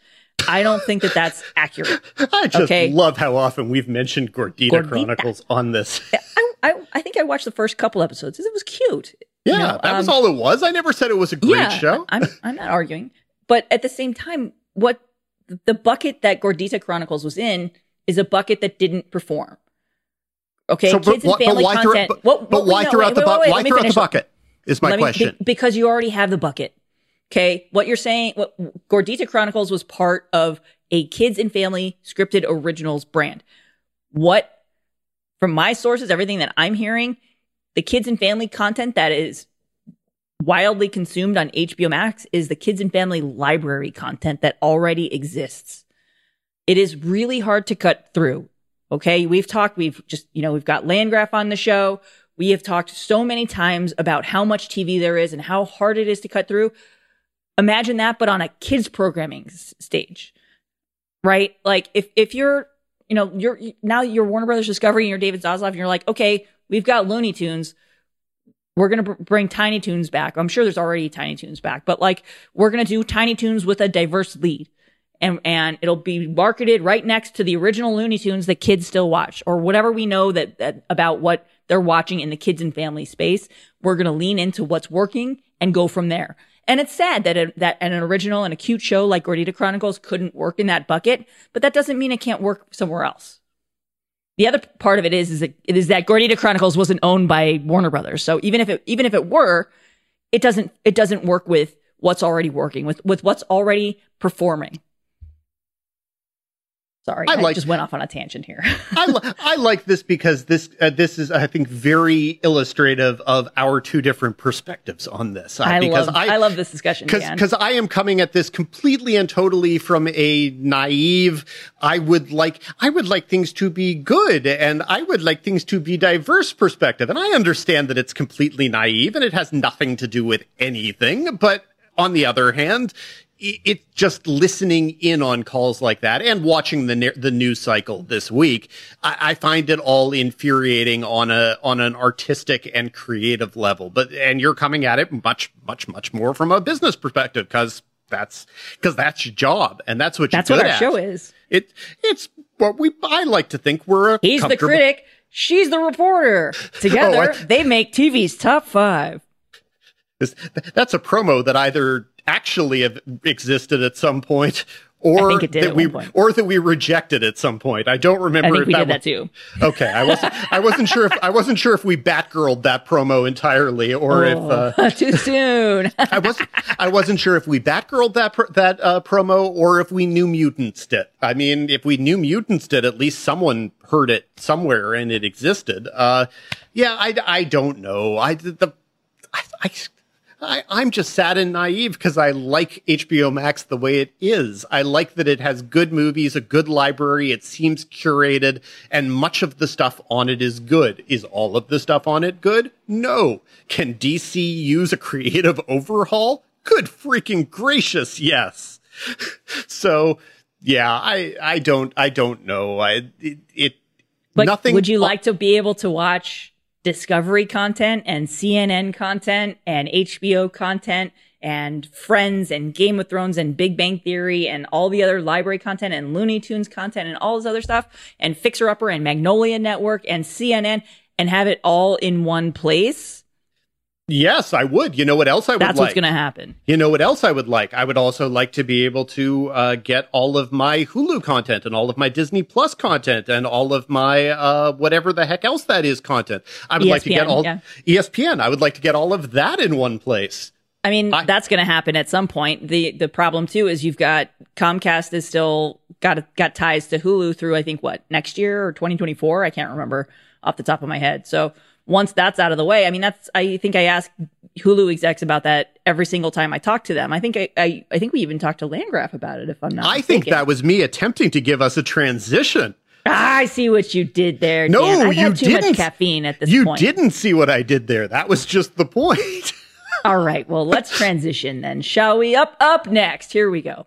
I don't think that that's accurate. I just okay? love how often we've mentioned Gordita, Gordita. Chronicles on this. I, I, I, think I watched the first couple episodes. It was cute. Yeah, you know, that um, was all it was. I never said it was a great yeah, show. I'm, I'm not arguing. But at the same time, what the bucket that Gordita Chronicles was in is a bucket that didn't perform. Okay, so, kids but, and family but content. Throw, but, but why throw out the, bu- why throw out the bucket? Is my me, question. Be, because you already have the bucket. Okay. What you're saying, what Gordita Chronicles was part of a kids and family scripted originals brand. What, from my sources, everything that I'm hearing, the kids and family content that is wildly consumed on HBO Max is the kids and family library content that already exists. It is really hard to cut through. Okay. We've talked, we've just, you know, we've got Landgraf on the show. We have talked so many times about how much TV there is and how hard it is to cut through. Imagine that, but on a kids programming s- stage, right? Like if, if you're, you know, you're now you're Warner Brothers Discovery and you're David Zaslav and you're like, okay, we've got Looney Tunes. We're going to br- bring Tiny Toons back. I'm sure there's already Tiny Toons back, but like we're going to do Tiny Toons with a diverse lead and and it'll be marketed right next to the original Looney Tunes that kids still watch or whatever we know that, that about what they're watching in the kids and family space. We're going to lean into what's working and go from there. And it's sad that a, that an original and a cute show like Gordita Chronicles couldn't work in that bucket, but that doesn't mean it can't work somewhere else. The other part of it is that Gordita Chronicles wasn't owned by Warner Brothers. So even if it even if it were, it doesn't it doesn't work with what's already working with with what's already performing. Sorry, I, I like- just went off on a tangent here. I, li- I like this because this uh, this is I think very illustrative of our two different perspectives on this. Uh, I because love I, love this discussion, because I am coming at this completely and totally from a naive. I would like I would like things to be good, and I would like things to be diverse perspective. And I understand that it's completely naive and it has nothing to do with anything. But on the other hand, i- it's just listening in on calls like that and watching the the news cycle this week. I, I find it all infuriating on a on an artistic and creative level. But and you're coming at it much much much more from a business perspective because that's because that's your job and that's what That's what our at. show is. It it's what we I like to think we're a He's the critic. She's the reporter. Together, Oh, I- they make TV's top five. This- That's a promo that either actually have existed at some point or I think it did that at we or that we rejected at some point. I don't remember I think if we that did that too. Okay, I wasn't I wasn't sure if I wasn't sure if we batgirled that promo entirely or if uh, Too soon. I wasn't I wasn't sure if we batgirled that pr- that uh, promo or if we New Mutants it. I mean, if we New Mutants did, at least someone heard it somewhere and it existed. Uh, yeah, I, I don't know. I the I, I I, I'm just sad and naive because I like HBO Max the way it is. I like that it has good movies, a good library. It seems curated and much of the stuff on it is good. Is all of the stuff on it good? No. Can DC use a creative overhaul? Good freaking gracious. Yes. so yeah, I, I don't, I don't know. I, it, it But nothing. would you like to be able to watch Discovery content and CNN content and HBO content and Friends and Game of Thrones and Big Bang Theory and all the other library content and Looney Tunes content and all this other stuff and Fixer Upper and Magnolia Network and CNN and have it all in one place? Yes, I would. You know what else I would like? That's like? what's going to happen. You know what else I would like? I would also like to be able to uh, get all of my Hulu content and all of my Disney Plus content and all of my uh, whatever the heck else that is content. I would like to get all yeah. ESPN. I would like to get all of that in one place. I mean, I- that's going to happen at some point. the The problem too is you've got Comcast is still got got ties to Hulu through I think what next year or 2024. I can't remember off the top of my head. So once that's out of the way, I mean, that's I think I ask Hulu execs about that every single time I talk to them. I think I I, I think we even talked to Landgraf about it. If I'm not, I think that was me attempting to give us a transition. Ah, I see what you did there. No, Dan. You had too didn't. much caffeine at this you point. didn't see what I did there. That was just the point. All right, well, let's transition then, shall we? Up up next. Here we go.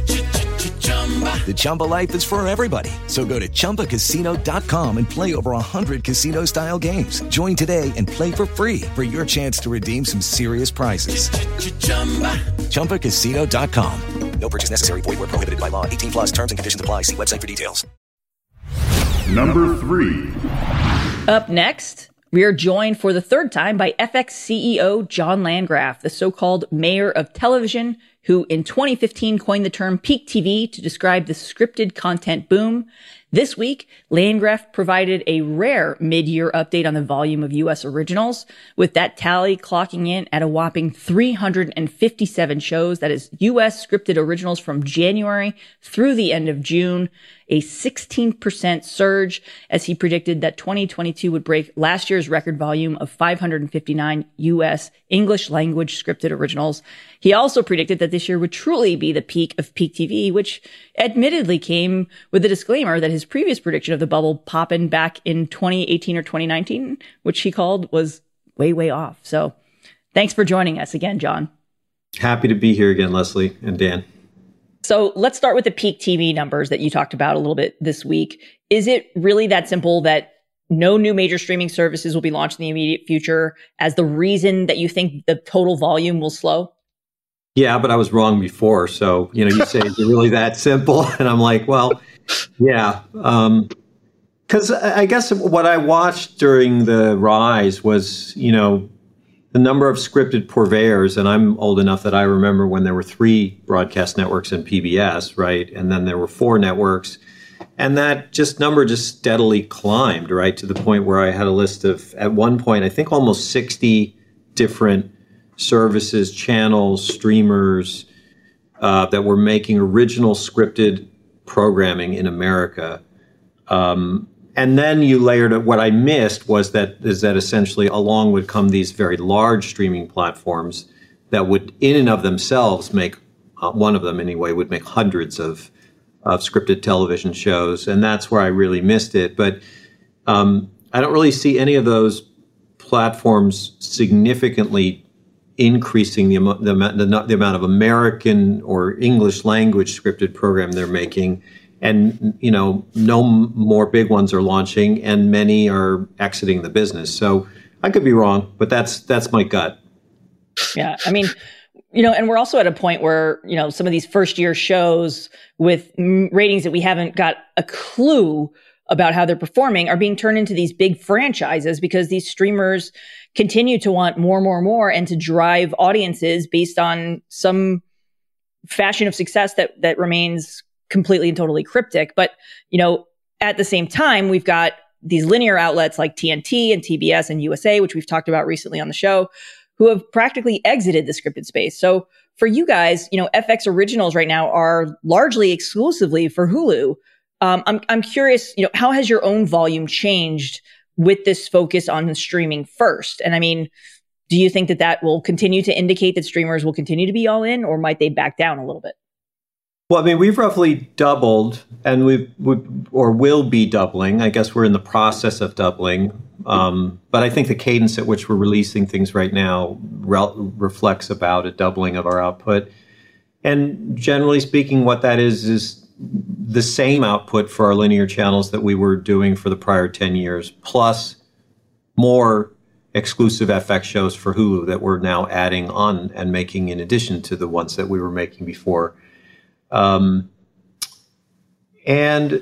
The Chumba life is for everybody. So go to ChumbaCasino.com and play over 100 casino-style games. Join today and play for free for your chance to redeem some serious prizes. ChumbaCasino.com. No purchase necessary. Void where prohibited by law. 18 plus terms and conditions apply. See website for details. Number three. Up next, we are joined for the third time by FX CEO John Landgraf, the so-called mayor of television, who in 2015 coined the term peak TV to describe the scripted content boom. This week, Landgraf provided a rare mid-year update on the volume of U.S. originals, with that tally clocking in at a whopping 357 shows. That is U.S. scripted originals from January through the end of June a 16% surge as he predicted that 2022 would break last year's record volume of 559 US English language scripted originals. He also predicted that this year would truly be the peak of peak TV, which admittedly came with a disclaimer that his previous prediction of the bubble popping back in 2018 or 2019, which he called was way, way off. So thanks for joining us again, John. Happy to be here again, Lesley and Dan. So let's start with the peak TV numbers that you talked about a little bit this week. Is it really that simple that no new major streaming services will be launched in the immediate future as the reason that you think the total volume will slow? Yeah, but I was wrong before. So, you know, you say, is it really that simple? And I'm like, well, yeah. Because um, I guess what I watched during the rise was, you know, the number of scripted purveyors, and I'm old enough that I remember when there were three broadcast networks and PBS, right? And then there were four networks. And that just number just steadily climbed, right? To the point where I had a list of, at one point, I think almost 60 different services, channels, streamers uh, that were making original scripted programming in America. Um, and then you layered it. What I missed was that is that essentially along would come these very large streaming platforms that would, in and of themselves, make uh, one of them anyway would make hundreds of of scripted television shows, and that's where I really missed it. But um, I don't really see any of those platforms significantly increasing the, the, the, the amount of American or English language scripted program they're making and you know no more big ones are launching and many are exiting the business. So i could be wrong but that's that's my gut. Yeah i mean you know and we're also at a point where you know some of these first year shows with ratings that we haven't got a clue about how they're performing are being turned into these big franchises because these streamers continue to want more more more and to drive audiences based on some fashion of success that that remains completely and totally cryptic. But, you know, at the same time, we've got these linear outlets like TNT and TBS and USA, which we've talked about recently on the show, who have practically exited the scripted space. So for you guys, you know, FX originals right now are largely exclusively for Hulu. Um, I'm, I'm curious, you know, how has your own volume changed with this focus on streaming first? And I mean, do you think that that will continue to indicate that streamers will continue to be all in or might they back down a little bit? Well, I mean, we've roughly doubled, and we've, we or will be doubling. I guess we're in the process of doubling. Um, but I think the cadence at which we're releasing things right now re- reflects about a doubling of our output. And generally speaking, what that is is the same output for our linear channels that we were doing for the prior 10 years, plus more exclusive FX shows for Hulu that we're now adding on and making in addition to the ones that we were making before. Um, and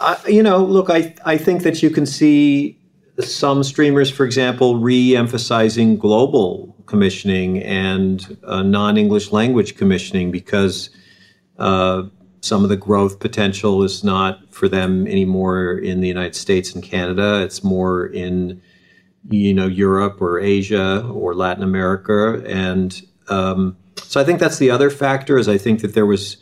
I, you know, look, I I think that you can see some streamers, for example, re-emphasizing global commissioning and uh, non-English language commissioning because uh, some of the growth potential is not for them anymore in the United States and Canada. It's more in you know Europe or Asia or Latin America, and um, so I think that's the other factor. Is I think that there was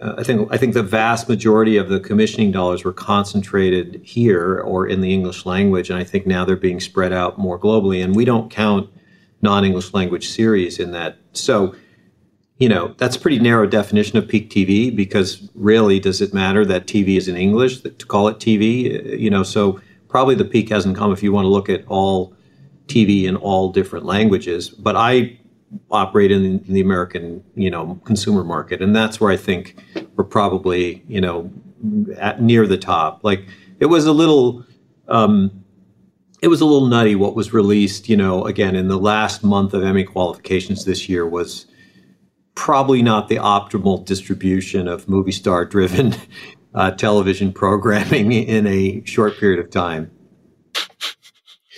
uh, I think I think the vast majority of the commissioning dollars were concentrated here or in the English language, and I think now they're being spread out more globally. And we don't count non-English language series in that. So, you know, that's a pretty narrow definition of peak TV because really, does it matter that TV is in English to call it TV? Uh, you know, so probably the peak hasn't come if you want to look at all TV in all different languages. But I operate in, the American, you know, consumer market, and that's where I think we're probably, you know, at near the top. Like it was a little, um, it was a little nutty what was released. You know, again in the last month of Emmy qualifications this year was probably not the optimal distribution of movie star driven uh, television programming in a short period of time.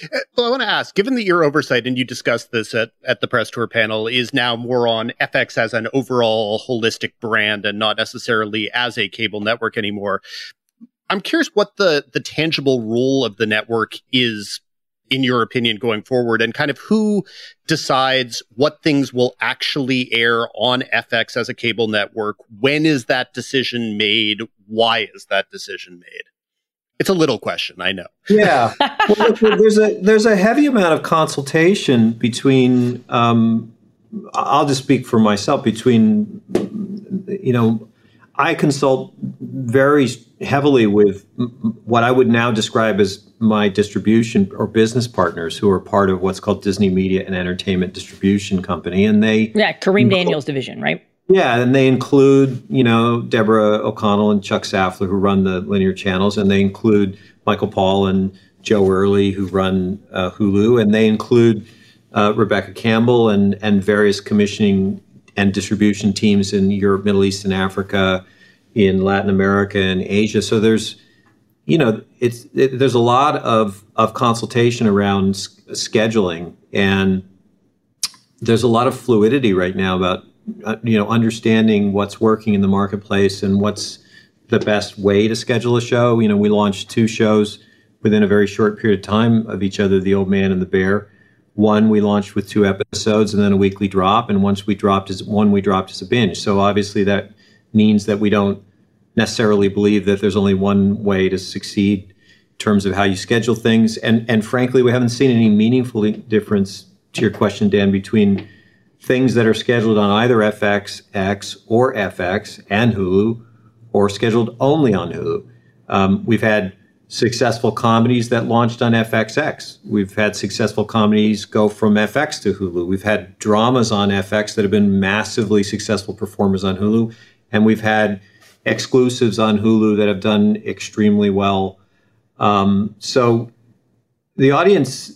Uh, well, I want to ask, given that your oversight, and you discussed this at, at the press tour panel, is now more on FX as an overall holistic brand and not necessarily as a cable network anymore. I'm curious what the the tangible role of the network is in your opinion going forward and kind of who decides what things will actually air on FX as a cable network when is that decision made why is that decision made it's a little question i know yeah well, look, there's a there's a heavy amount of consultation between um, i'll just speak for myself between you know I consult very heavily with what I would now describe as my distribution or business partners who are part of what's called Disney Media and Entertainment Distribution Company. And they. Yeah, Kareem Daniels division, right? Yeah, and they include, you know, Deborah O'Connell and Chuck Saftler, who run the linear channels, and they include Michael Paul and Joe Earley, who run uh, Hulu, and they include uh, Rebecca Campbell and, and various commissioning and distribution teams in Europe, Middle East, and Africa, in Latin America and Asia. So there's, you know, it's it, there's a lot of of consultation around s- scheduling, and there's a lot of fluidity right now about uh, you know understanding what's working in the marketplace and what's the best way to schedule a show. You know, we launched two shows within a very short period of time of each other, The Old Man and the Bear one we launched with two episodes and then a weekly drop, and once we dropped as one we dropped as a binge. So obviously that means that we don't necessarily believe that there's only one way to succeed in terms of how you schedule things. And and frankly, we haven't seen any meaningful difference to your question, Dan, between things that are scheduled on either FXX or FX and Hulu, or scheduled only on Hulu. Um, we've had successful comedies that launched on FXX. We've had successful comedies go from FX to Hulu. We've had dramas on FX that have been massively successful performers on Hulu. And we've had exclusives on Hulu that have done extremely well. Um, so the audience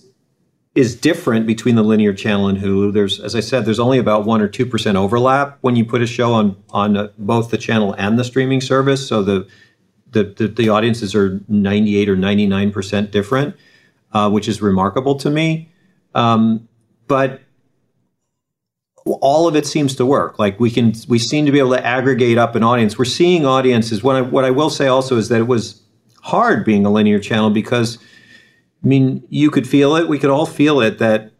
is different between the linear channel and Hulu. There's, as I said, there's only about one or two percent overlap when you put a show on on uh, both the channel and the streaming service. So the the, the, the audiences are 98 or 99 percent different, uh, which is remarkable to me. Um, but all of it seems to work. Like we can, we seem to be able to aggregate up an audience. We're seeing audiences. What I, what I will say also is that it was hard being a linear channel because, I mean, you could feel it. We could all feel it that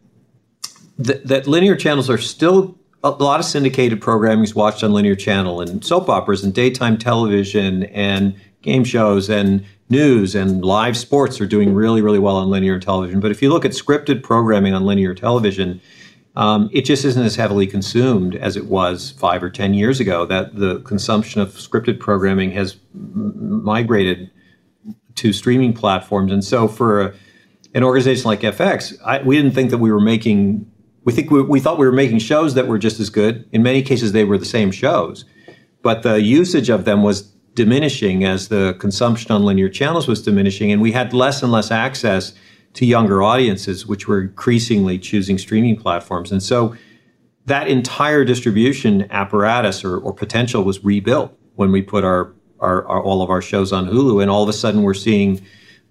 th- that linear channels are still a lot of syndicated programming is watched on linear channel and soap operas and daytime television and game shows and news and live sports are doing really really well on linear television. But if you look at scripted programming on linear television um, it just isn't as heavily consumed as it was five or ten years ago. That the consumption of scripted programming has m- migrated to streaming platforms, and so for a, an organization like FX, I, we didn't think that we were making. We think we, we thought we were making shows that were just as good. In many cases, they were the same shows, but the usage of them was diminishing as the consumption on linear channels was diminishing, and we had less and less access to younger audiences, which were increasingly choosing streaming platforms. And so that entire distribution apparatus or, or potential was rebuilt when we put our, our, our, all of our shows on Hulu. And all of a sudden, we're seeing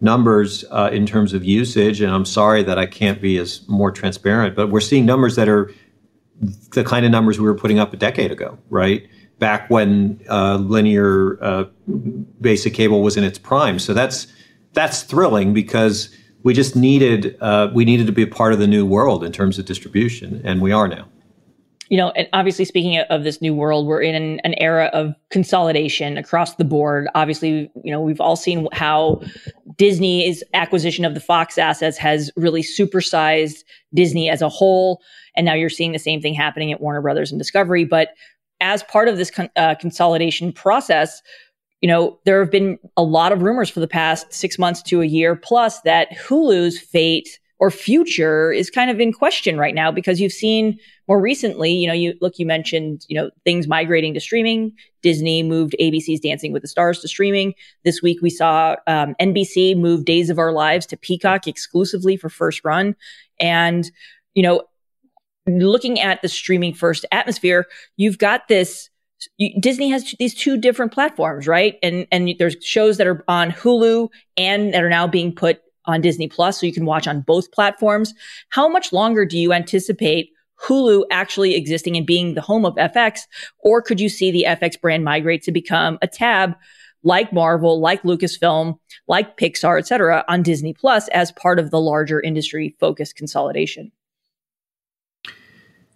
numbers uh, in terms of usage. And I'm sorry that I can't be as more transparent, but we're seeing numbers that are the kind of numbers we were putting up a decade ago, right? Back when uh, linear uh, basic cable was in its prime. So that's that's thrilling because we just needed uh, we needed to be a part of the new world in terms of distribution, and we are now. You know, and obviously, speaking of this new world, we're in an, era of consolidation across the board. Obviously, you know, we've all seen how Disney's acquisition of the Fox assets has really supersized Disney as a whole, and now you're seeing the same thing happening at Warner Brothers and Discovery. But as part of this con- uh, consolidation process, you know, there have been a lot of rumors for the past six months to a year plus that Hulu's fate or future is kind of in question right now because you've seen more recently, you know, you look, you mentioned, you know, things migrating to streaming. Disney moved ABC's Dancing with the Stars to streaming. This week we saw um, NBC move Days of Our Lives to Peacock exclusively for first run. And, you know, looking at the streaming first atmosphere, you've got this Disney has these two different platforms, right? And and there's shows that are on Hulu and that are now being put on Disney Plus, so you can watch on both platforms. How much longer do you anticipate Hulu actually existing and being the home of FX, or could you see the FX brand migrate to become a tab like Marvel, like Lucasfilm, like Pixar, et cetera, on Disney Plus as part of the larger industry focused consolidation?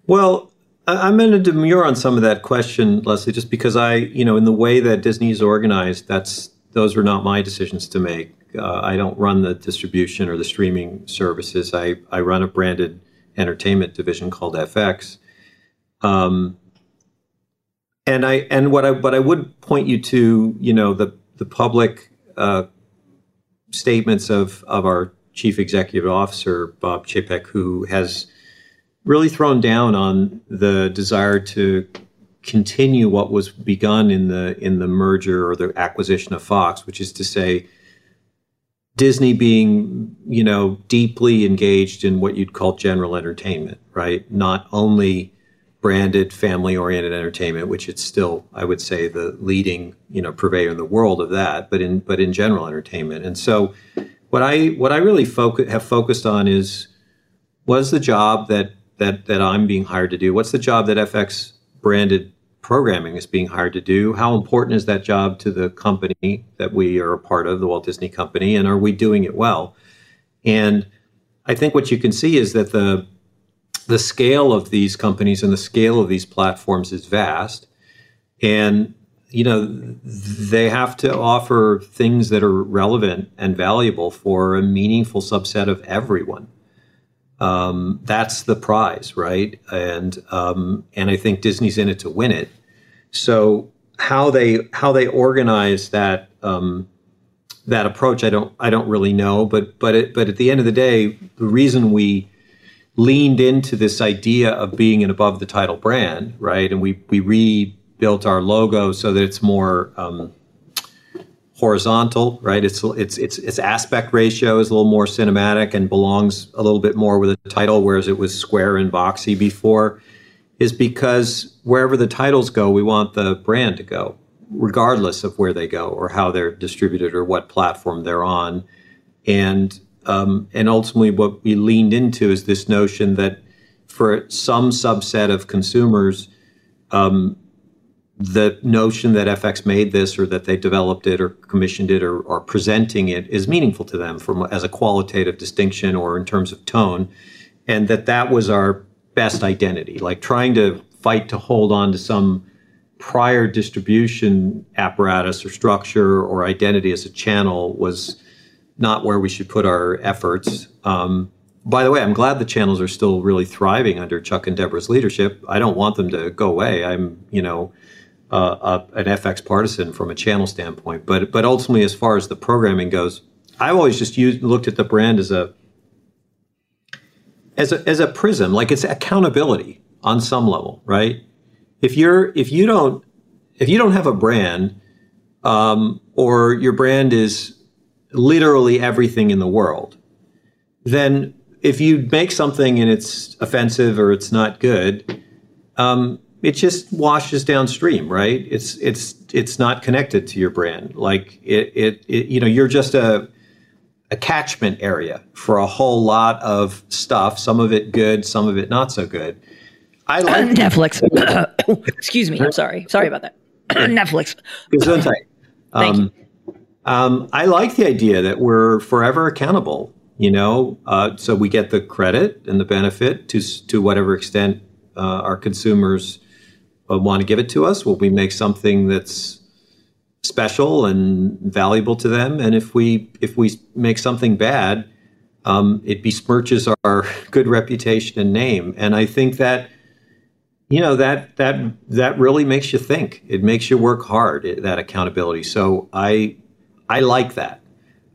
Well, I'm going to demur on some of that question, Lesley, just because I, you know, in the way that Disney is organized, that's those were not my decisions to make. Uh, I don't run the distribution or the streaming services. I, I run a branded entertainment division called FX. Um, and I and what I but I would point you to, you know, the the public uh, statements of of our chief executive officer Bob Chapek, who has really thrown down on the desire to continue what was begun in the in the merger or the acquisition of Fox, which is to say Disney being, you know, deeply engaged in what you'd call general entertainment, right? Not only branded family oriented entertainment, which it's still, I would say, the leading, you know, purveyor in the world of that, but in but in general entertainment. And so what I what I really focus have focused on is was the job that that that I'm being hired to do? What's the job that FX branded programming is being hired to do? How important is that job to the company that we are a part of, the Walt Disney Company, and are we doing it well? And I think what you can see is that the the scale of these companies and the scale of these platforms is vast, and you know they have to offer things that are relevant and valuable for a meaningful subset of everyone um, that's the prize, right? And um, and I think Disney's in it to win it. So how they how they organize that um, that approach, I don't I don't really know. But but it, but at the end of the day, the reason we leaned into this idea of being an above the title brand, right? And we we rebuilt our logo so that it's more um, horizontal, right? It's it's its its aspect ratio is a little more cinematic and belongs a little bit more with a title, whereas it was square and boxy before. Is because wherever the titles go, we want the brand to go, regardless of where they go or how they're distributed or what platform they're on, and um, and ultimately what we leaned into is this notion that for some subset of consumers, um, the notion that FX made this or that they developed it or commissioned it or, are presenting it is meaningful to them from as a qualitative distinction or in terms of tone, and that that was our best identity. Like trying to fight to hold on to some prior distribution apparatus or structure or identity as a channel was not where we should put our efforts. Um, by the way, I'm glad the channels are still really thriving under Chuck and Deborah's leadership. I don't want them to go away. I'm, you know, uh, an FX partisan from a channel standpoint. But but ultimately, as far as the programming goes, I've always just used looked at the brand as a as a as a prism, like it's accountability on some level, right? If you're if you don't if you don't have a brand, um, or your brand is literally everything in the world, then if you make something and it's offensive or it's not good, um, it just washes downstream, right? It's it's it's not connected to your brand. Like it, it, it you know, you're just a a catchment area for a whole lot of stuff. Some of it good, some of it not so good. I like Netflix. Excuse me. I'm sorry. Sorry about that. Netflix. Um, um, I like the idea that we're forever accountable. You know, uh, so we get the credit and the benefit to to whatever extent uh, our consumers uh, want to give it to us? Will we make something that's special and valuable to them? And if we if we make something bad, um, it besmirches our good reputation and name. And I think that you know that that that really makes you think. It makes you work hard. That accountability. So I I like that.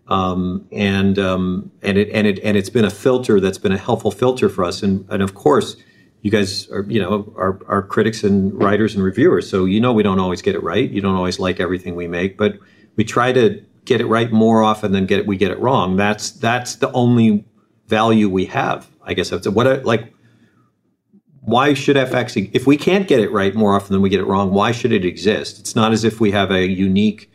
Um, and um, and it and it and it's been a filter that's been a helpful filter for us. And and of course, you guys are you know are, are critics and writers and reviewers so you know we don't always get it right. You don't always like everything we make but we try to get it right more often than get it we get it wrong. That's that's the only value we have i guess. That's what like why should fx if we can't get it right more often than we get it wrong why should it exist? It's not as if we have a unique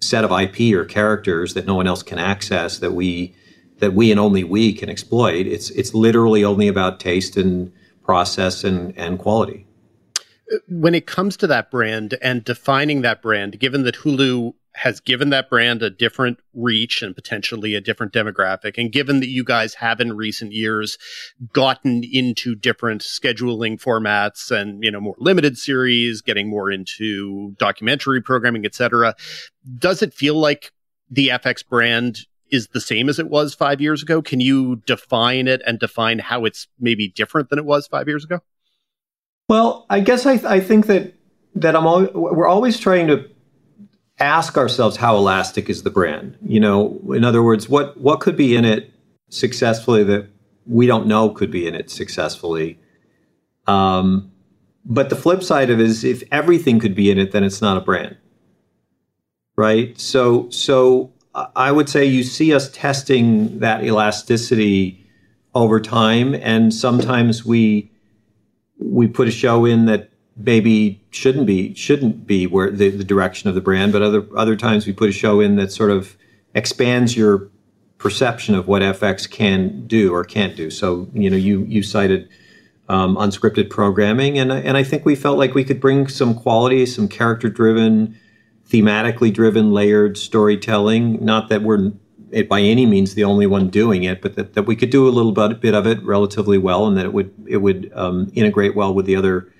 set of ip or characters that no one else can access that we that we and only we can exploit. It's it's literally only about taste and process and, and quality. When it comes to that brand and defining that brand, given that Hulu has given that brand a different reach and potentially a different demographic. And given that you guys have in recent years gotten into different scheduling formats and, you know, more limited series, getting more into documentary programming, etc., does it feel like the FX brand is the same as it was five years ago? Can you define it and define how it's maybe different than it was five years ago? Well, I guess I, I think that that I'm al- we're always trying to ask ourselves how elastic is the brand. You know, in other words, what what could be in it successfully that we don't know could be in it successfully. Um, but the flip side of it is if everything could be in it, then it's not a brand, right? So so I would say you see us testing that elasticity over time, and sometimes we we put a show in that maybe shouldn't be shouldn't be where the, the direction of the brand, but other other times we put a show in that sort of expands your perception of what FX can do or can't do. So you know you you cited um, unscripted programming, and and I think we felt like we could bring some quality, some character driven, thematically driven, layered storytelling. Not that we're it by any means the only one doing it, but that, that we could do a little bit, bit of it relatively well, and that it would it would um, integrate well with the other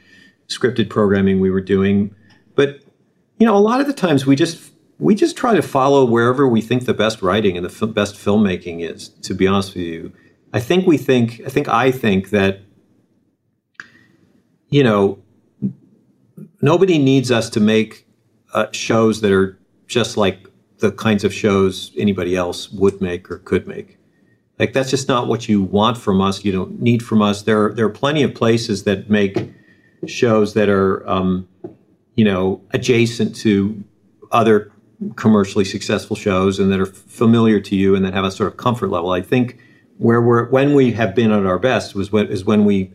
scripted programming we were doing. But you know, a lot of the times we just we just try to follow wherever we think the best writing and the f- best filmmaking is. To be honest with you, I think we think I think I think that you know nobody needs us to make uh, shows that are just like the kinds of shows anybody else would make or could make. Like that's just not what you want from us. You don't need from us. There, are, there are plenty of places that make shows that are, um, you know, adjacent to other commercially successful shows and that are familiar to you and that have a sort of comfort level. I think where we're when we have been at our best was when is when we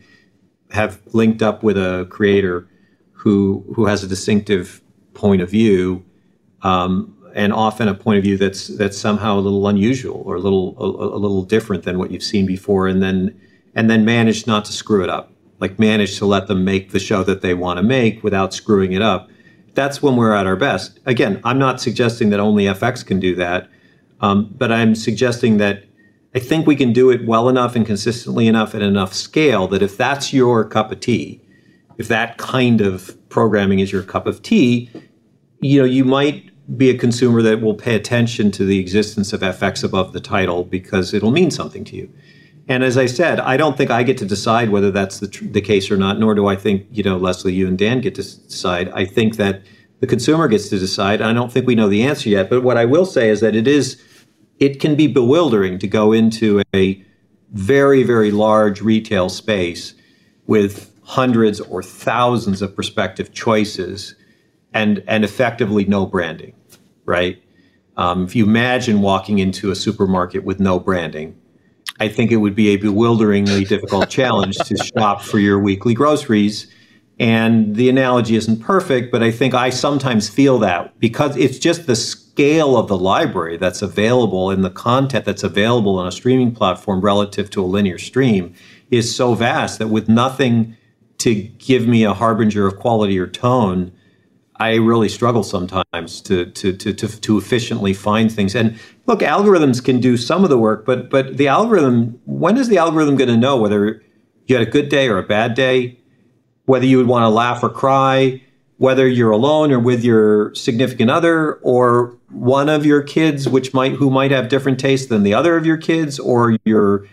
have linked up with a creator who who has a distinctive point of view, um, and often a point of view that's that's somehow a little unusual or a little a, a little different than what you've seen before, and then and then manage not to screw it up like manage to let them make the show that they want to make without screwing it up. That's when we're at our best. Again, I'm not suggesting that only FX can do that, um, but I'm suggesting that I think we can do it well enough and consistently enough at enough scale that if that's your cup of tea, if that kind of programming is your cup of tea, you know, you might be a consumer that will pay attention to the existence of FX above the title because it'll mean something to you. And as I said, I don't think I get to decide whether that's the, tr- the case or not, nor do I think, you know, Lesley, you and Dan get to decide. I think that the consumer gets to decide. I don't think we know the answer yet. But what I will say is that it is, it can be bewildering to go into a very, very large retail space with hundreds or thousands of prospective choices and, and effectively no branding, right? Um, if you imagine walking into a supermarket with no branding, I think it would be a bewilderingly difficult challenge to shop for your weekly groceries. And the analogy isn't perfect, but I think I sometimes feel that because it's just the scale of the library that's available and the content that's available on a streaming platform relative to a linear stream is so vast that with nothing to give me a harbinger of quality or tone, I really struggle sometimes to, to, to, to, to efficiently find things. And look, algorithms can do some of the work, but, but the algorithm, when is the algorithm going to know whether you had a good day or a bad day? Whether you would want to laugh or cry, whether you're alone or with your significant other, or one of your kids, which might who might have different tastes than the other of your kids, or your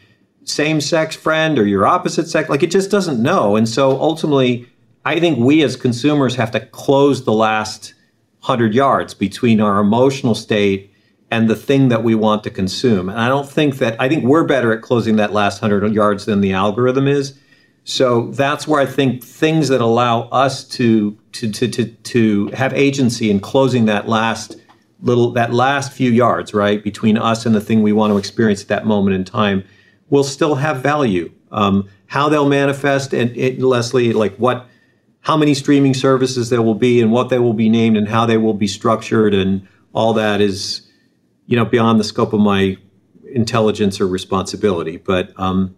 same sex friend or your opposite sex. Like it just doesn't know. And so ultimately, I think we as consumers have to close the last hundred yards between our emotional state and the thing that we want to consume. And I don't think that, I think we're better at closing that last hundred yards than the algorithm is. So that's where I think things that allow us to, to, to, to, to have agency in closing that last little, that last few yards, right, between us and the thing we want to experience at that moment in time will still have value. Um, how they'll manifest and, and Lesley, like what, how many streaming services there will be and what they will be named and how they will be structured and all that is you know beyond the scope of my intelligence or responsibility but um,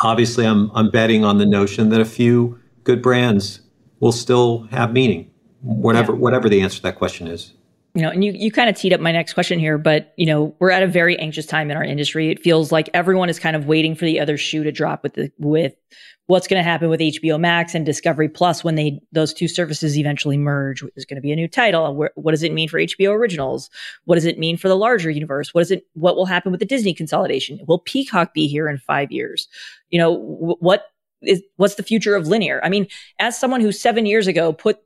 obviously I'm, I'm betting on the notion that a few good brands will still have meaning whatever yeah. whatever the answer to that question is you know, and you, you kind of teed up my next question here, but you know, we're at a very anxious time in our industry. It feels like everyone is kind of waiting for the other shoe to drop with the, with what's going to happen with HBO Max and Discovery Plus when they, those two services eventually merge. There's going to be a new title. Where, what does it mean for HBO originals? What does it mean for the larger universe? What is it, what will happen with the Disney consolidation? Will Peacock be here in five years? You know, what is, what's the future of linear? I mean, as someone who seven years ago put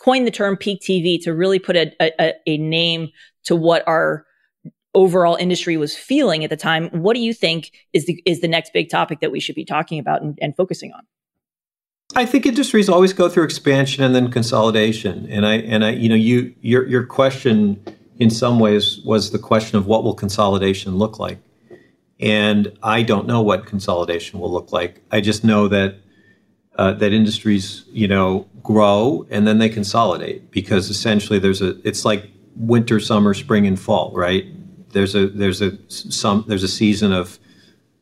coined the term peak TV to really put a, a, a name to what our overall industry was feeling at the time. What do you think is the is the next big topic that we should be talking about and, and focusing on? I think industries always go through expansion and then consolidation. And I and I you know you your your question in some ways was the question of what will consolidation look like. And I don't know what consolidation will look like. I just know that uh, that industries, you know, grow and then they consolidate because essentially there's a it's like winter, summer, spring, and fall, right? There's a there's a some there's a season of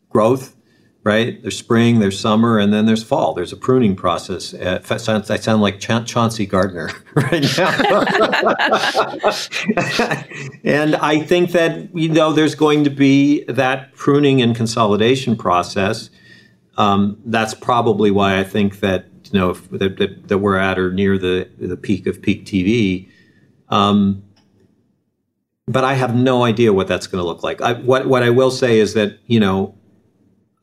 growth, right? There's spring, there's summer, and then there's fall. There's a pruning process. Uh, I sound like Cha- Chauncey Gardiner right now. and I think that you know there's going to be that pruning and consolidation process um, that's probably why I think that you know if, that, that, that, we're at or near the the peak of peak TV. Um, but I have no idea what that's going to look like. I, what what I will say is that you know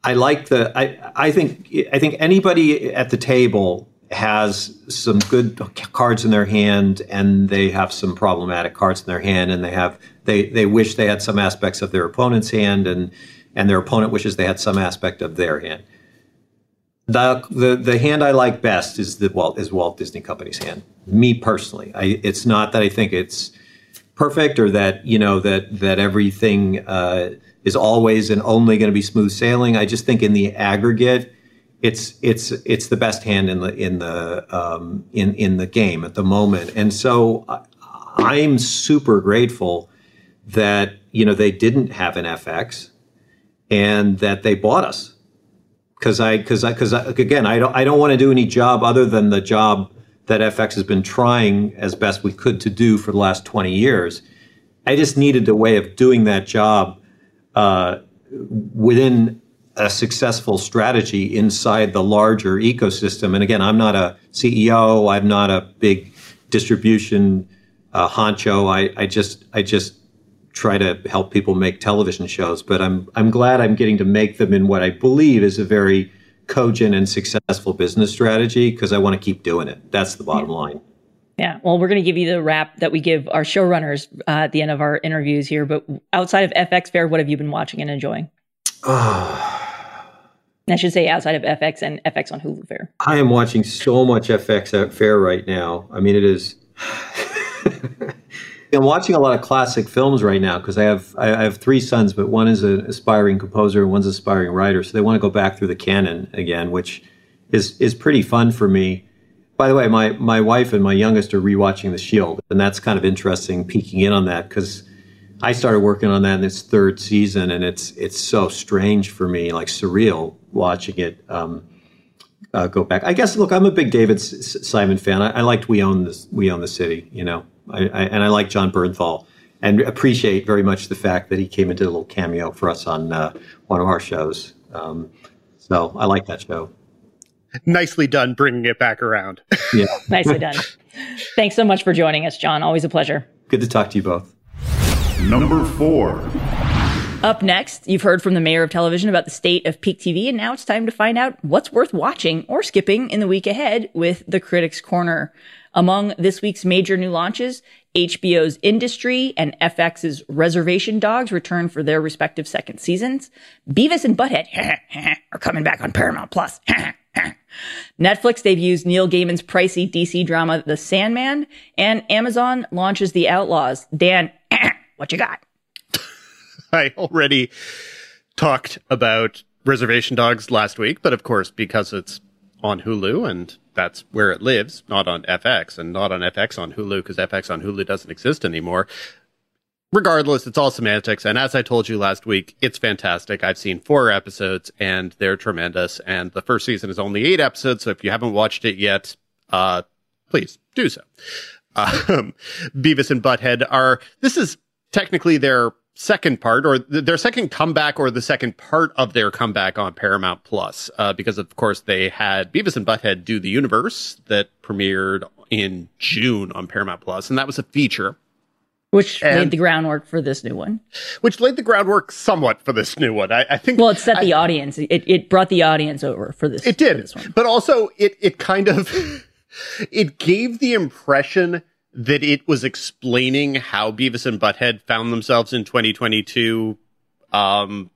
I like the I I think I think anybody at the table has some good cards in their hand and they have some problematic cards in their hand and they have they they wish they had some aspects of their opponent's hand and and their opponent wishes they had some aspect of their hand the, the the hand I like best is the Walt is Walt Disney Company's hand. Me personally, I, it's not that I think it's perfect or that you know that that everything uh, is always and only going to be smooth sailing. I just think in the aggregate, it's it's it's the best hand in the in the um, in in the game at the moment. And so I'm super grateful that you know they didn't have an FX and that they bought us because I because I because again I don't I don't want to do any job other than the job that FX has been trying as best we could to do for the last 20 years. I just needed a way of doing that job uh, within a successful strategy inside the larger ecosystem. And again, I'm not a CEO. I'm not a big distribution uh, honcho. I, I just I just try to help people make television shows, but I'm I'm glad I'm getting to make them in what I believe is a very cogent and successful business strategy because I want to keep doing it. That's the bottom line. Yeah. Well, we're going to give you the wrap that we give our showrunners uh, at the end of our interviews here. But outside of FX Fare, what have you been watching and enjoying? I should say outside of FX and FX on Hulu Fare. I am watching so much FX at Fare right now. I mean, it is. I'm watching a lot of classic films right now because I have I have three sons, but one is an aspiring composer and one's an aspiring writer, so they want to go back through the canon again, which is is pretty fun for me. By the way, my my wife and my youngest are rewatching The Shield, and that's kind of interesting, peeking in on that because I started working on that in its third season, and it's it's so strange for me, like surreal, watching it. Um, uh, go back. I guess. Look, I'm a big David S- Simon fan. I, I liked We Own This. We Own the City. You know, I, I, and I like John Bernthal and appreciate very much the fact that he came and did a little cameo for us on uh, one of our shows. Um, so I like that show. Nicely done bringing it back around. Yeah. Nicely done. Thanks so much for joining us, John. Always a pleasure. Good to talk to you both. Number four. Up next, you've heard from the mayor of television about the state of peak TV, and now it's time to find out what's worth watching or skipping in the week ahead with the Critics Corner. Among this week's major new launches, HBO's Industry and FX's Reservation Dogs return for their respective second seasons. Beavis and Butthead are coming back on Paramount Plus. Netflix debuts Neil Gaiman's pricey DC drama The Sandman, and Amazon launches The Outlaws. Dan, what you got? I already talked about Reservation Dogs last week, but of course, because it's on Hulu and that's where it lives, not on FX and not on FX on Hulu because FX on Hulu doesn't exist anymore. Regardless, it's all semantics. And as I told you last week, it's fantastic. I've seen four episodes and they're tremendous. And the first season is only eight episodes. So if you haven't watched it yet, uh, please do so. um, Beavis and Butthead are, this is technically their second part or th- their second comeback or the second part of their comeback on Paramount Plus, uh, because of course they had Beavis and Butthead do the universe that premiered in June on Paramount Plus, and that was a feature. Which And- laid the groundwork for this new one. Which laid the groundwork somewhat for this new one. I, I think Well, it set the audience. It, it brought the audience over for this. It did, but also it it kind of it gave the impression that it was explaining how Beavis and Butthead found themselves in 2022 um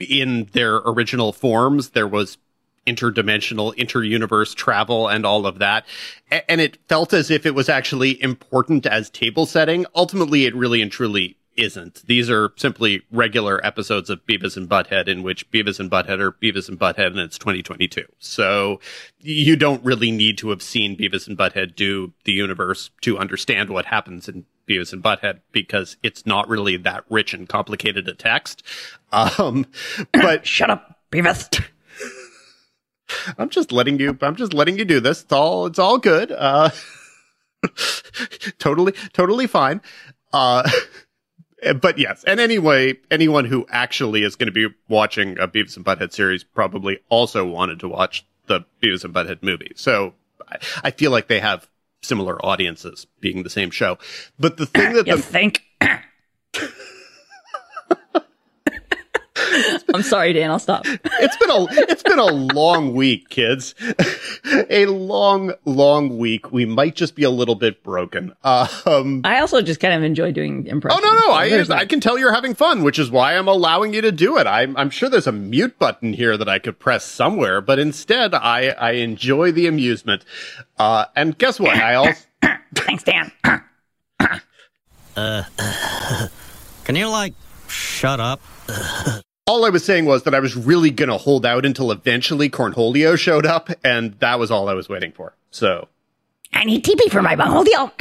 in their original forms. There was interdimensional inter-universe travel and all of that. A- and it felt as if it was actually important as table setting. Ultimately it really and truly isn't. These are simply regular episodes of Beavis and Butthead in which Beavis and Butthead are Beavis and Butthead and it's 2022. So you don't really need to have seen Beavis and Butthead do the universe to understand what happens in Beavis and Butthead because it's not really that rich and complicated a text. Um, but shut up, Beavis. I'm just letting you, I'm just letting you do this. It's all, it's all good. Uh, totally, totally fine. Uh, Eh, but yes, and anyway, anyone who actually is going to be watching a Beavis and Butthead series probably also wanted to watch the Beavis and Butthead movie. So I, I feel like they have similar audiences being the same show. But the thing that You the, think? I'm sorry, Dan. I'll stop. it's been a it's been a long week, kids. a long, long week. We might just be a little bit broken. Um, I also just kind of enjoy doing improv. oh no, no, so I there's I can tell you're having fun, which is why I'm allowing you to do it. I'm I'm sure there's a mute button here that I could press somewhere, but instead I I enjoy the amusement. Uh, and guess what? I also Thanks, Dan. Uh, can you like shut up? All I was saying was that I was really gonna hold out until eventually Cornholio showed up, and that was all I was waiting for. So I need TP for my Bangholdio.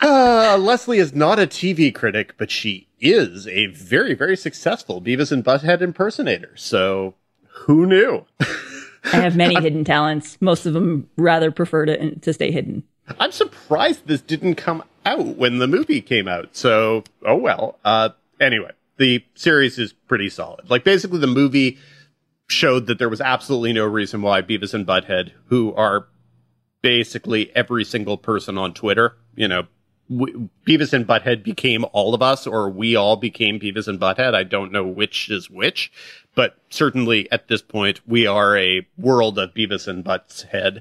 Uh, Lesley is not a TV critic, but she is a very, very successful Beavis and Butthead impersonator. So who knew? I have many hidden talents. Most of them rather prefer to to stay hidden. I'm surprised this didn't come out when the movie came out. So, oh well. Uh, anyway, the series is pretty solid. Like basically the movie showed that there was absolutely no reason why Beavis and Butthead, who are basically every single person on Twitter, you know, w- Beavis and Butthead became all of us, or we all became Beavis and Butthead. I don't know which is which, but certainly at this point, we are a world of Beavis and Butthead.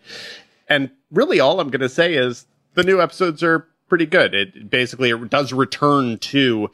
And really, all I'm going to say is the new episodes are pretty good. It basically it does return to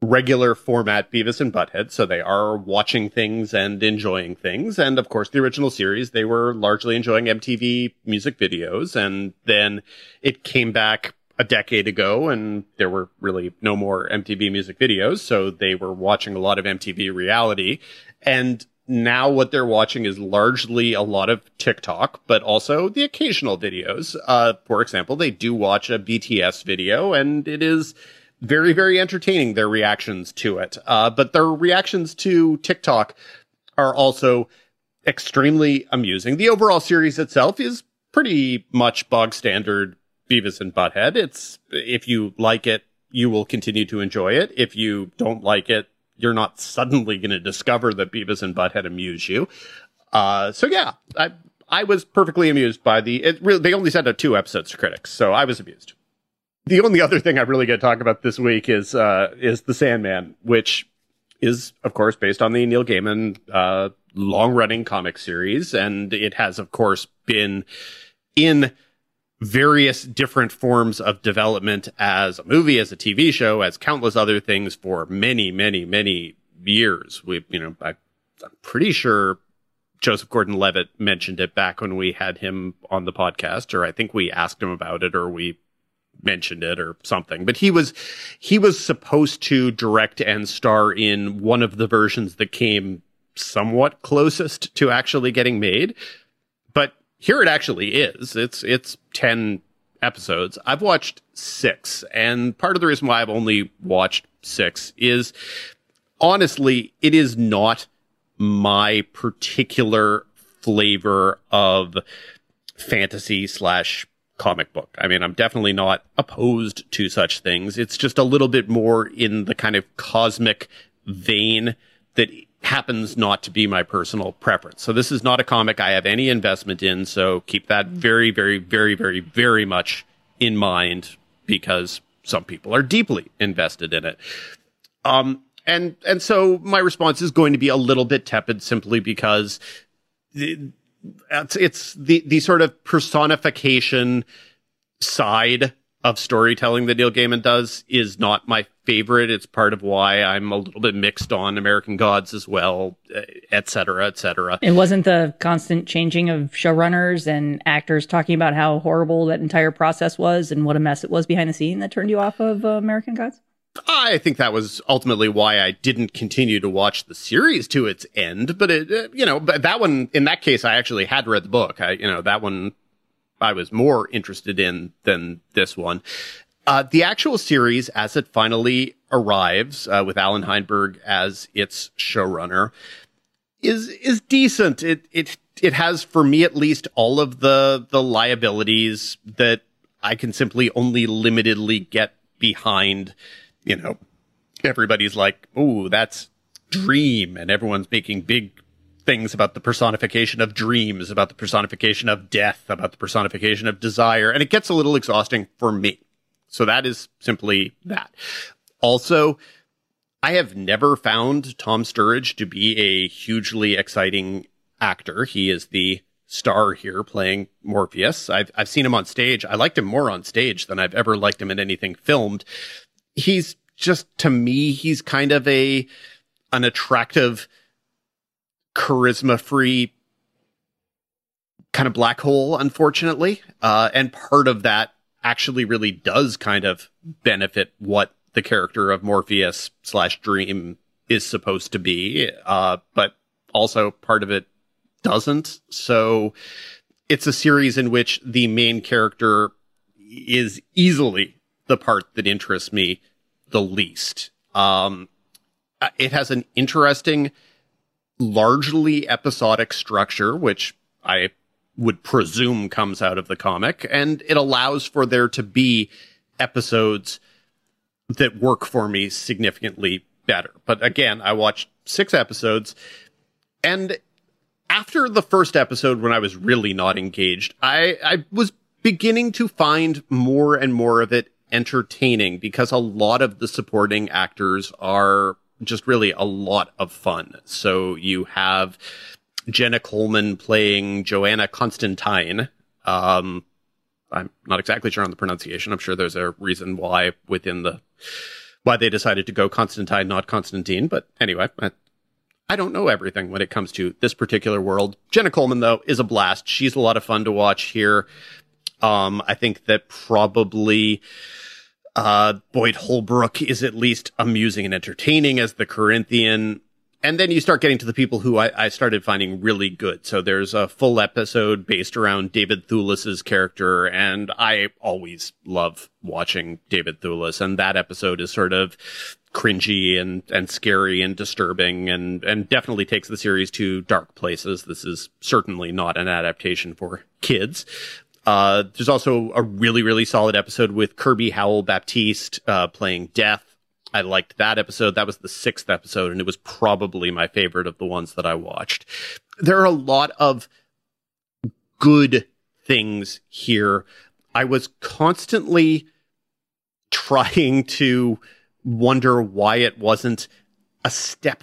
regular format Beavis and Butthead, so they are watching things and enjoying things. And of course, the original series, they were largely enjoying MTV music videos. And then it came back a decade ago and there were really no more MTV music videos. So they were watching a lot of MTV reality. And now what they're watching is largely a lot of TikTok, but also the occasional videos. Uh, for example, they do watch a BTS video and it is very, very entertaining, their reactions to it. Uh, but their reactions to TikTok are also extremely amusing. The overall series itself is pretty much bog standard Beavis and Butthead. It's, if you like it, you will continue to enjoy it. If you don't like it, you're not suddenly going to discover that Beavis and Butthead amuse you. Uh, so yeah, I, I was perfectly amused by the, it really, they only sent out two episodes to critics, so I was amused. The only other thing I really get to talk about this week is, uh, is The Sandman, which is, of course, based on the Neil Gaiman, uh, long running comic series. And it has, of course, been in various different forms of development as a movie, as a TV show, as countless other things for many, many, many years. We, you know, I, I'm pretty sure Joseph Gordon-Levitt mentioned it back when we had him on the podcast, or I think we asked him about it, or we mentioned it or something. But he was he was supposed to direct and star in one of the versions that came somewhat closest to actually getting made. Here it actually is. It's it's 10 episodes. I've watched 6 and part of the reason why I've only watched 6 is honestly it is not my particular flavor of fantasy slash comic book. I mean, I'm definitely not opposed to such things. It's just a little bit more in the kind of cosmic vein that happens not to be my personal preference. So this is not a comic I have any investment in. So keep that very, very, very, very, very much in mind because some people are deeply invested in it. Um, and, and so my response is going to be a little bit tepid simply because it's, it's the, the sort of personification side of storytelling that Neil Gaiman does is not my favorite. It's part of why I'm a little bit mixed on American Gods as well, et cetera, et cetera. It wasn't the constant changing of showrunners and actors talking about how horrible that entire process was and what a mess it was behind the scene that turned you off of uh, American Gods? I think that was ultimately why I didn't continue to watch the series to its end. But it, uh, you know, but that one, in that case, I actually had read the book. I, you know, that one I was more interested in than this one. Uh, the actual series, as it finally arrives uh, with Allan Heinberg as its showrunner, is is decent. It it it has, for me at least, all of the the liabilities that I can simply only limitedly get behind. You know, everybody's like, "Oh, that's Dream," and everyone's making big things about the personification of dreams, about the personification of death, about the personification of desire, and it gets a little exhausting for me. So that is simply that. Also, I have never found Tom Sturridge to be a hugely exciting actor. He is the star here playing Morpheus. I've I've seen him on stage. I liked him more on stage than I've ever liked him in anything filmed. He's just to me, he's kind of a an attractive, charisma free kind of black hole, unfortunately. Uh, and part of that actually really does kind of benefit what the character of Morpheus slash Dream is supposed to be. Uh, but also part of it doesn't. So it's a series in which the main character is easily the part that interests me the least. Um, it has an interesting, largely episodic structure, which I would presume comes out of the comic, and it allows for there to be episodes that work for me significantly better. But again, I watched six episodes, and after the first episode, when I was really not engaged, I, I was beginning to find more and more of it entertaining because a lot of the supporting actors are just really a lot of fun. So you have Jenna Coleman playing Johanna Constantine. Um, I'm not exactly sure on the pronunciation. I'm sure there's a reason why within the why they decided to go Constantine, not Constantine. But anyway, I, I don't know everything when it comes to this particular world. Jenna Coleman, though, is a blast. She's a lot of fun to watch here. Um, I think that probably uh, Boyd Holbrook is at least amusing and entertaining as the Corinthian and then you start getting to the people who I, I, started finding really good. So there's a full episode based around David Thewlis's character, and I always love watching David Thewlis, and that episode is sort of cringy and and scary and disturbing, and and definitely takes the series to dark places. This is certainly not an adaptation for kids. Uh, there's also a really, really solid episode with Kirby Howell Baptiste uh, playing Death I liked that episode. That was the sixth episode, and it was probably my favorite of the ones that I watched. There are a lot of good things here. I was constantly trying to wonder why it wasn't a step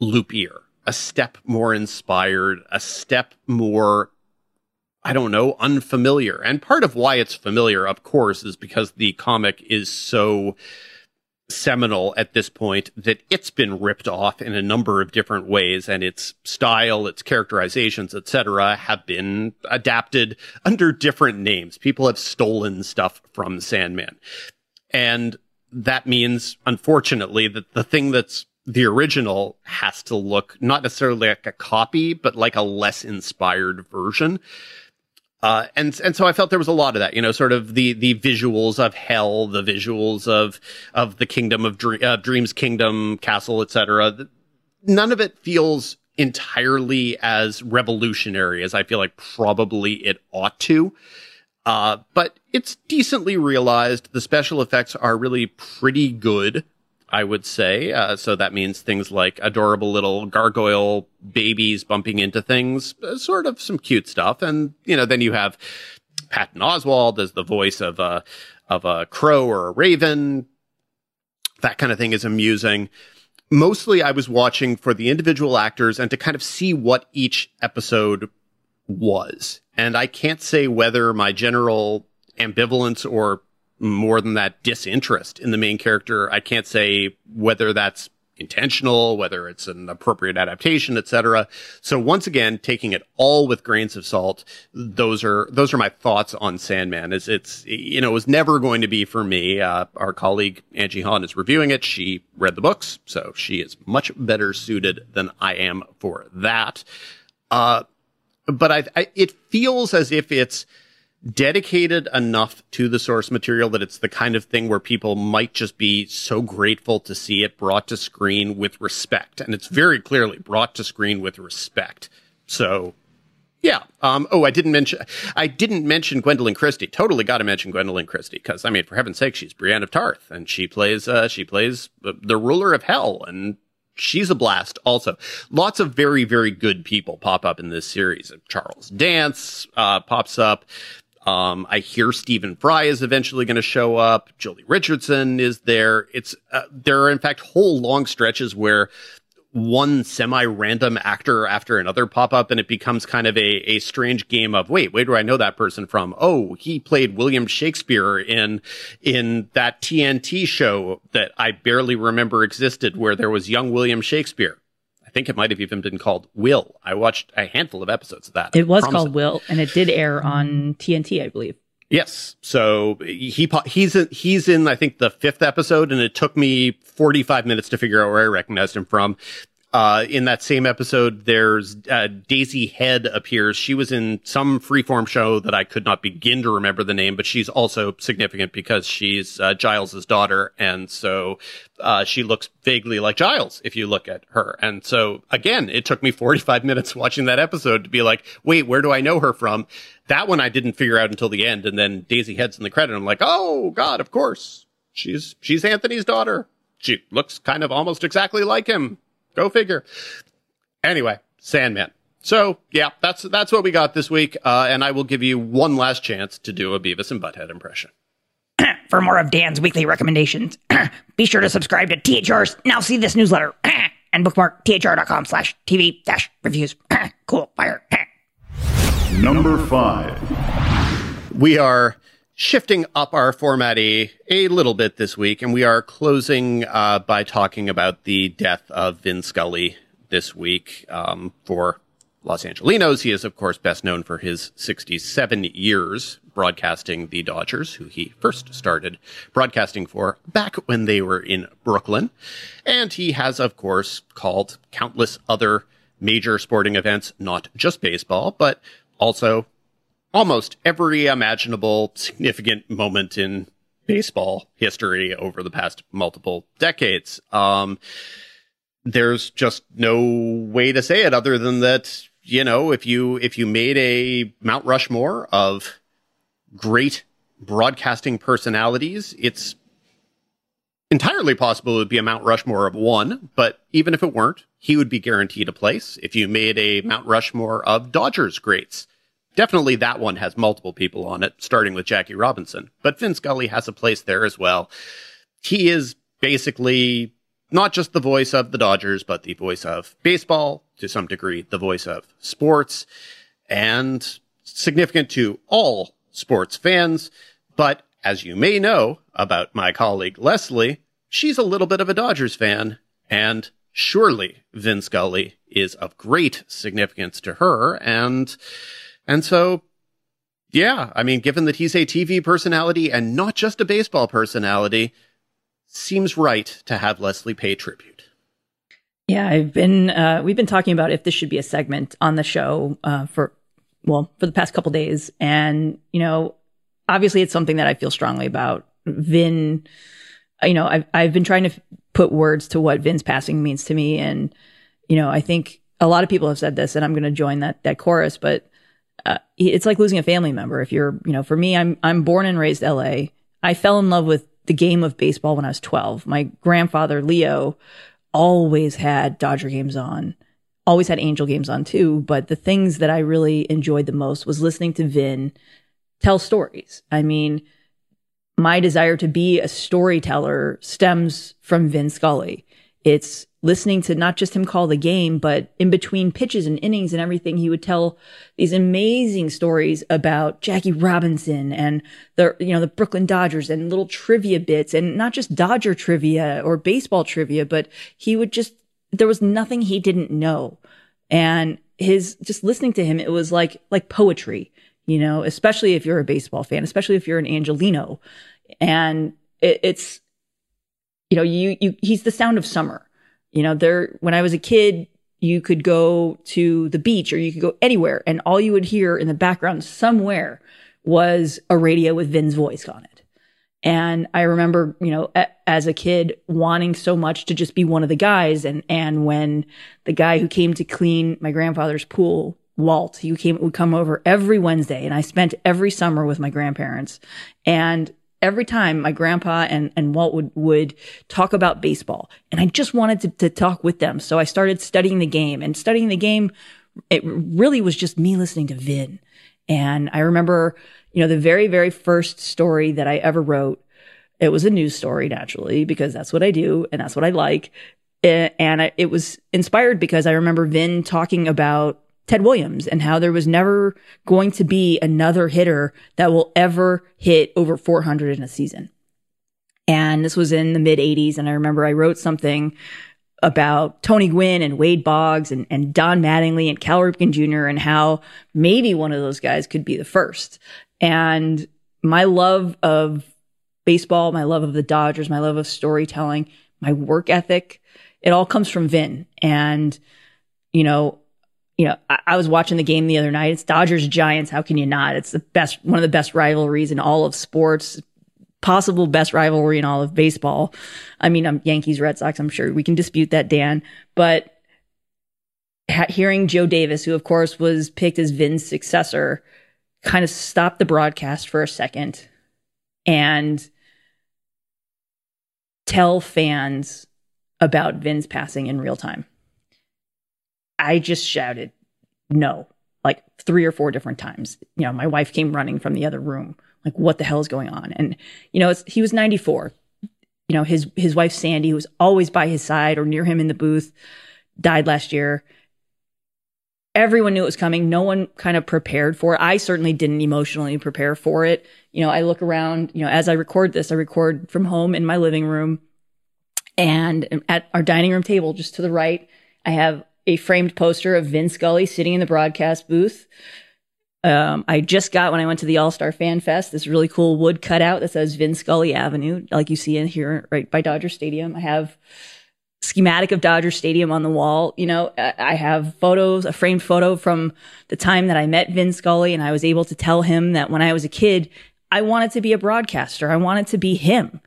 loopier, a step more inspired, a step more I don't know, unfamiliar. And part of why it's familiar, of course, is because the comic is so seminal at this point that it's been ripped off in a number of different ways and its style its characterizations etc have been adapted under different names. People have stolen stuff from sandman. And that means unfortunately that the thing that's the original has to look not necessarily like a copy but like a less inspired version uh, and and so I felt there was a lot of that, you know, sort of the the visuals of hell, the visuals of of the kingdom of Dream, uh, Dreams Kingdom, Castle, etc. None of it feels entirely as revolutionary as I feel like probably it ought to. Uh, but it's decently realized. The special effects are really pretty good, I would say. Uh, so that means things like adorable little gargoyle babies bumping into things, uh, sort of some cute stuff. And, you know, then you have Patton Oswalt as the voice of a, of a crow or a raven. That kind of thing is amusing mostly I was watching for the individual actors and to kind of see what each episode was. And I can't say whether my general ambivalence or more than that disinterest in the main character, I can't say whether that's intentional, whether it's an appropriate adaptation, etc. So once again, taking it all with grains of salt, those are those are my thoughts on Sandman. Is it's you know it was never going to be for me. Uh, our colleague Angie Han is reviewing it. She read the books, so she is much better suited than I am for that. Uh, but I, I it feels as if it's dedicated enough to the source material that it's the kind of thing where people might just be so grateful to see it brought to screen with respect. And it's very clearly brought to screen with respect. So yeah. Um, oh, I didn't mention, I didn't mention Gwendoline Christie. Totally got to mention Gwendoline Christie because I mean, for heaven's sake, she's Brienne of Tarth and she plays, uh, she plays the ruler of hell and she's a blast also. Lots of very, very good people pop up in this series. Charles Dance, uh, pops up. Um, I hear Stephen Fry is eventually going to show up. Joely Richardson is there. It's, uh, there are in fact whole long stretches where one semi-random actor after another pop up and it becomes kind of a, a strange game of, wait, where do I know that person from? Oh, he played William Shakespeare in, in that TNT show that I barely remember existed where there was young William Shakespeare. I think it might have even been called Will. I watched a handful of episodes of that. It was called it. Will, and it did air on TNT, I believe. Yes. So he he's in, he's in I think the fifth episode, and it took me 45 minutes to figure out where I recognized him from. Uh, in that same episode, there's uh, Daisy Head appears. She was in some freeform show that I could not begin to remember the name, but she's also significant because she's uh, Giles's daughter, and so uh, she looks vaguely like Giles if you look at her. And so again, it took me 45 minutes watching that episode to be like, wait, where do I know her from? That one I didn't figure out until the end, and then Daisy Head's in the credit. I'm like, oh God, of course, she's she's Anthony's daughter. She looks kind of almost exactly like him. Go figure. Anyway, Sandman. So yeah, that's that's what we got this week, uh, and I will give you one last chance to do a Beavis and Butthead impression. For more of Dan's weekly recommendations, be sure to subscribe to THR's Now See This newsletter and bookmark thr.com slash TV dash reviews. cool, fire. Number five. We are shifting up our format a, a little bit this week, and we are closing uh, by talking about the death of Vin Scully this week. Um, for Los Angelinos, he is, of course, best known for his 67 years broadcasting the Dodgers, who he first started broadcasting for back when they were in Brooklyn. And he has, of course, called countless other major sporting events, not just baseball, but also almost every imaginable significant moment in baseball history over the past multiple decades. Um, there's just no way to say it other than that, you know, if you, if you made a Mount Rushmore of great broadcasting personalities, it's entirely possible it would be a Mount Rushmore of one, but even if it weren't, he would be guaranteed a place. If you made a Mount Rushmore of Dodgers greats, Definitely that one has multiple people on it, starting with Jackie Robinson. But Vin Scully has a place there as well. He is basically not just the voice of the Dodgers, but the voice of baseball, to some degree, the voice of sports, and significant to all sports fans. But as you may know about my colleague Lesley, she's a little bit of a Dodgers fan, and surely Vin Scully is of great significance to her, and and so, yeah, I mean, given that he's a TV personality and not just a baseball personality, seems right to have Lesley pay tribute. Yeah, I've been uh, we've been talking about if this should be a segment on the show uh, for well for the past couple days, and you know, obviously it's something that I feel strongly about. Vin, you know, I've I've been trying to put words to what Vin's passing means to me, and you know, I think a lot of people have said this, and I'm going to join that that chorus, but uh, it's like losing a family member. If you're, you know, for me, I'm I'm born and raised LA. I fell in love with the game of baseball when I was 12. My grandfather Leo always had Dodger games on, always had Angel games on too. But the things that I really enjoyed the most was listening to Vin tell stories. I mean, my desire to be a storyteller stems from Vin Scully. It's listening to not just him call the game, but in between pitches and innings and everything, he would tell these amazing stories about Jackie Robinson and the, you know, the Brooklyn Dodgers and little trivia bits and not just Dodger trivia or baseball trivia, but he would just, there was nothing he didn't know. And his, just listening to him, it was like, like poetry, you know, especially if you're a baseball fan, especially if you're an Angelino. And it, it's, you know, you, you, he's the sound of summer you know, there, when I was a kid, you could go to the beach or you could go anywhere and all you would hear in the background somewhere was a radio with Vin's voice on it. And I remember, you know, a, as a kid wanting so much to just be one of the guys. And, and when the guy who came to clean my grandfather's pool, Walt, he came, would come over every Wednesday and I spent every summer with my grandparents. And every time my grandpa and, and Walt would, would talk about baseball and I just wanted to, to talk with them. So I started studying the game and studying the game. It really was just me listening to Vin. And I remember, you know, the very, very first story that I ever wrote, it was a news story naturally because that's what I do and that's what I like. Eh, and I, it was inspired because I remember Vin talking about Ted Williams and how there was never going to be another hitter that will ever hit over 400 in a season. And this was in the mid 80s. And I remember I wrote something about Tony Gwynn and Wade Boggs and, and Don Mattingly and Cal Ripken Jr. and how maybe one of those guys could be the first. And my love of baseball, my love of the Dodgers, my love of storytelling, my work ethic, it all comes from Vin. And, you know, you know, I, I, was watching the game the other night. It's Dodgers Giants. How can you not? It's the best, one of the best rivalries in all of sports, possible best rivalry in all of baseball. I mean, I'm Yankees, Red Sox. I'm sure we can dispute that, Dan, but ha- hearing Joe Davis, who of course was picked as Vin's successor, kind of stopped the broadcast for a second and tell fans about Vin's passing in real time. I just shouted no like three or four different times. You know, my wife came running from the other room, like, what the hell is going on? And, you know, he was 94. You know, his, his wife, Sandy, who was always by his side or near him in the booth, died last year. Everyone knew it was coming. No one kind of prepared for it. I certainly didn't emotionally prepare for it. You know, I look around, you know, as I record this, I record from home in my living room and at our dining room table just to the right, I have a framed poster of Vin Scully sitting in the broadcast booth. Um, I just got when I went to the All Star Fan Fest this really cool wood cutout that says Vin Scully Avenue, like you see in here right by Dodger Stadium. I have schematic of Dodger Stadium on the wall. You know, I have photos, a framed photo from the time that I met Vin Scully, and I was able to tell him that when I was a kid, I wanted to be a broadcaster. I wanted to be him.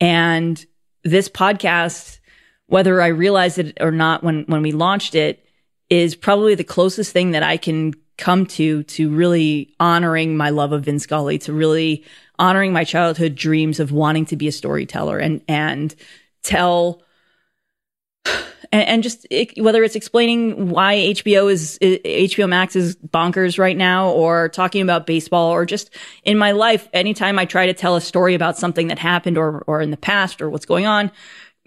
And this podcast whether I realized it or not when, when we launched it is probably the closest thing that I can come to, to really honoring my love of Vin Scully, to really honoring my childhood dreams of wanting to be a storyteller and, and tell, and, and just it, whether it's explaining why HBO is, HBO Max is bonkers right now or talking about baseball or just in my life, anytime I try to tell a story about something that happened or, or in the past or what's going on,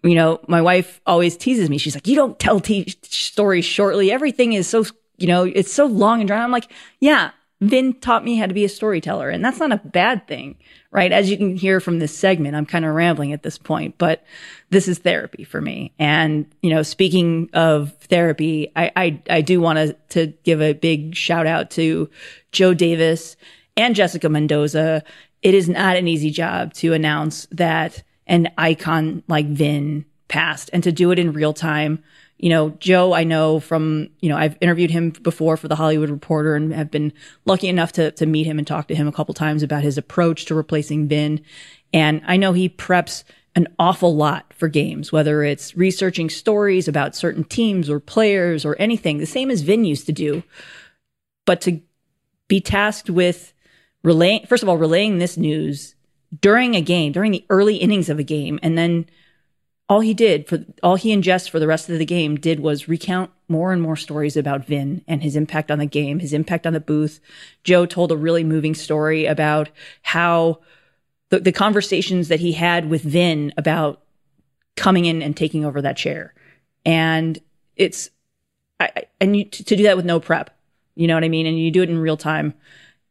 you know, my wife always teases me. She's like, you don't tell t- stories shortly. Everything is so, you know, it's so long and dry. I'm like, yeah, Vin taught me how to be a storyteller. And that's not a bad thing, right? As you can hear from this segment, I'm kind of rambling at this point, but this is therapy for me. And, you know, speaking of therapy, I, I, I do want to give a big shout out to Joe Davis and Jessica Mendoza. It is not an easy job to announce that an icon like Vin passed and to do it in real time. You know, Joe, I know from, you know, I've interviewed him before for the Hollywood Reporter and have been lucky enough to, to meet him and talk to him a couple times about his approach to replacing Vin. And I know he preps an awful lot for games, whether it's researching stories about certain teams or players or anything, the same as Vin used to do. But to be tasked with relaying, first of all, relaying this news during a game, during the early innings of a game, and then all he did for all he ingests for the rest of the game did was recount more and more stories about Vin and his impact on the game, his impact on the booth. Joe told a really moving story about how the, the conversations that he had with Vin about coming in and taking over that chair. And it's, I, and you, to do that with no prep, you know what I mean? And you do it in real time.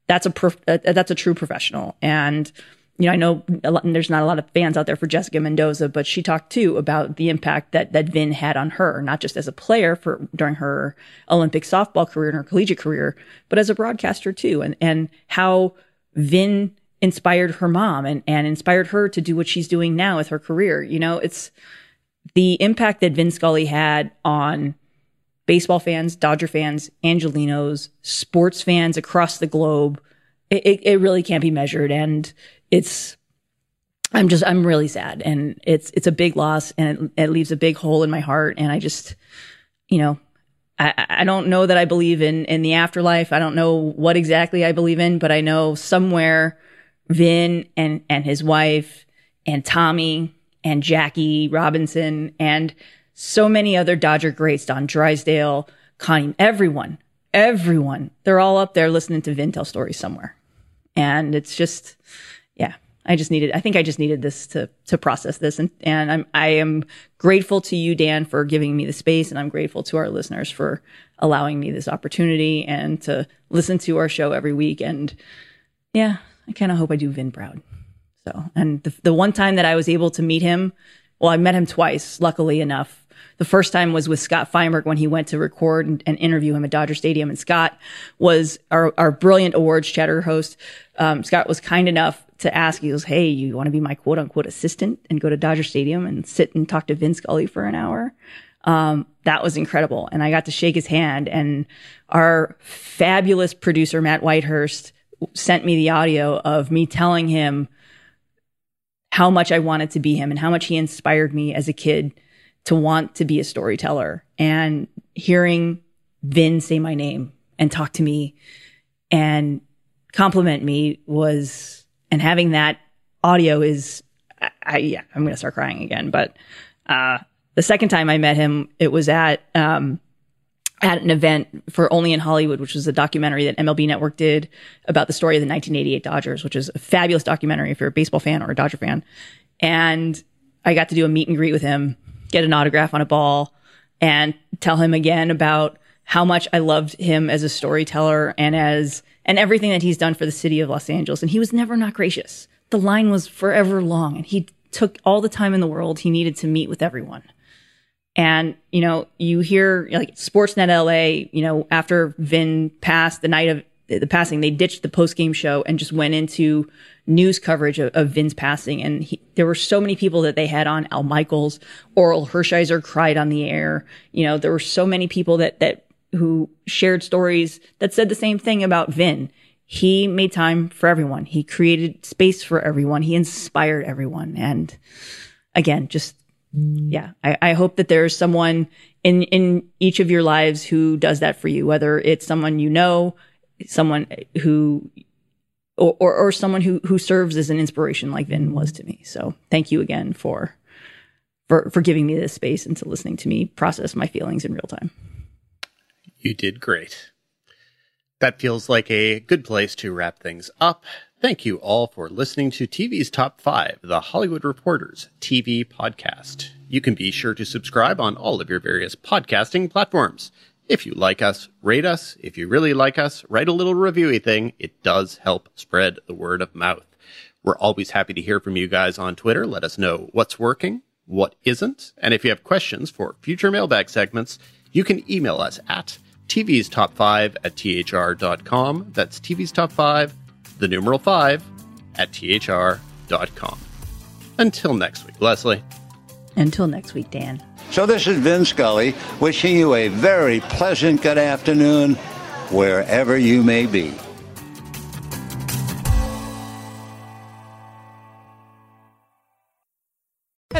That's a, prof, that's a true professional. And, you know, I know lot, there's not a lot of fans out there for Jessica Mendoza, but she talked too about the impact that that Vin had on her, not just as a player for during her Olympic softball career and her collegiate career, but as a broadcaster too, and and how Vin inspired her mom and and inspired her to do what she's doing now with her career. You know, it's the impact that Vin Scully had on baseball fans, Dodger fans, Angelinos, sports fans across the globe. It, it, it really can't be measured, and it's I'm just I'm really sad and it's it's a big loss and it, it leaves a big hole in my heart and I just you know I, I don't know that I believe in in the afterlife. I don't know what exactly I believe in, but I know somewhere Vin and and his wife and Tommy and Jackie Robinson and so many other Dodger greats, Don Drysdale, Connie, everyone, everyone, they're all up there listening to Vin tell stories somewhere. And it's just, yeah, I just needed, I think I just needed this to, to process this. And, and I'm, I am grateful to you, Dan, for giving me the space. And I'm grateful to our listeners for allowing me this opportunity and to listen to our show every week. And yeah, I kind of hope I do Vin proud. So, and the, the one time that I was able to meet him, well, I met him twice, luckily enough. The first time was with Scott Feinberg when he went to record and, and interview him at Dodger Stadium. And Scott was our, our brilliant awards chatter host. Um, Scott was kind enough to ask, he goes, Hey, you want to be my quote unquote assistant and go to Dodger Stadium and sit and talk to Vince Scully for an hour? Um, that was incredible. And I got to shake his hand and our fabulous producer, Matt Whitehurst, sent me the audio of me telling him how much I wanted to be him and how much he inspired me as a kid to want to be a storyteller and hearing Vin say my name and talk to me and compliment me was, and having that audio is, I, I yeah, I'm going to start crying again. But, uh, the second time I met him, it was at, um, at an event for Only in Hollywood, which was a documentary that MLB Network did about the story of the 1988 Dodgers, which is a fabulous documentary if you're a baseball fan or a Dodger fan. And I got to do a meet and greet with him, get an autograph on a ball, and tell him again about how much I loved him as a storyteller and as and everything that he's done for the city of Los Angeles. And he was never not gracious. The line was forever long, and he took all the time in the world he needed to meet with everyone. And, you know, you hear like Sportsnet LA, you know, after Vin passed the night of the passing, they ditched the post game show and just went into news coverage of, of Vin's passing. And he, there were so many people that they had on Al Michaels, Orel Hershiser cried on the air. You know, there were so many people that, that who shared stories that said the same thing about Vin. He made time for everyone. He created space for everyone. He inspired everyone. And again, just yeah, I, I hope that there's someone in in each of your lives who does that for you, whether it's someone you know, someone who or, or, or someone who who serves as an inspiration like Vin was to me. So thank you again for for for giving me this space and to listening to me process my feelings in real time. You did great. That feels like a good place to wrap things up. Thank you all for listening to TV's Top 5, the Hollywood Reporters TV podcast. You can be sure to subscribe on all of your various podcasting platforms. If you like us, rate us. If you really like us, write a little reviewy thing. It does help spread the word of mouth. We're always happy to hear from you guys on Twitter. Let us know what's working, what isn't. And if you have questions for future mailbag segments, you can email us at TV's Top 5 at thr.com. That's TV's Top 5, the numeral 5, at thr.com. Until next week, Lesley. Until next week, Dan. So this is Vin Scully wishing you a very pleasant good afternoon wherever you may be.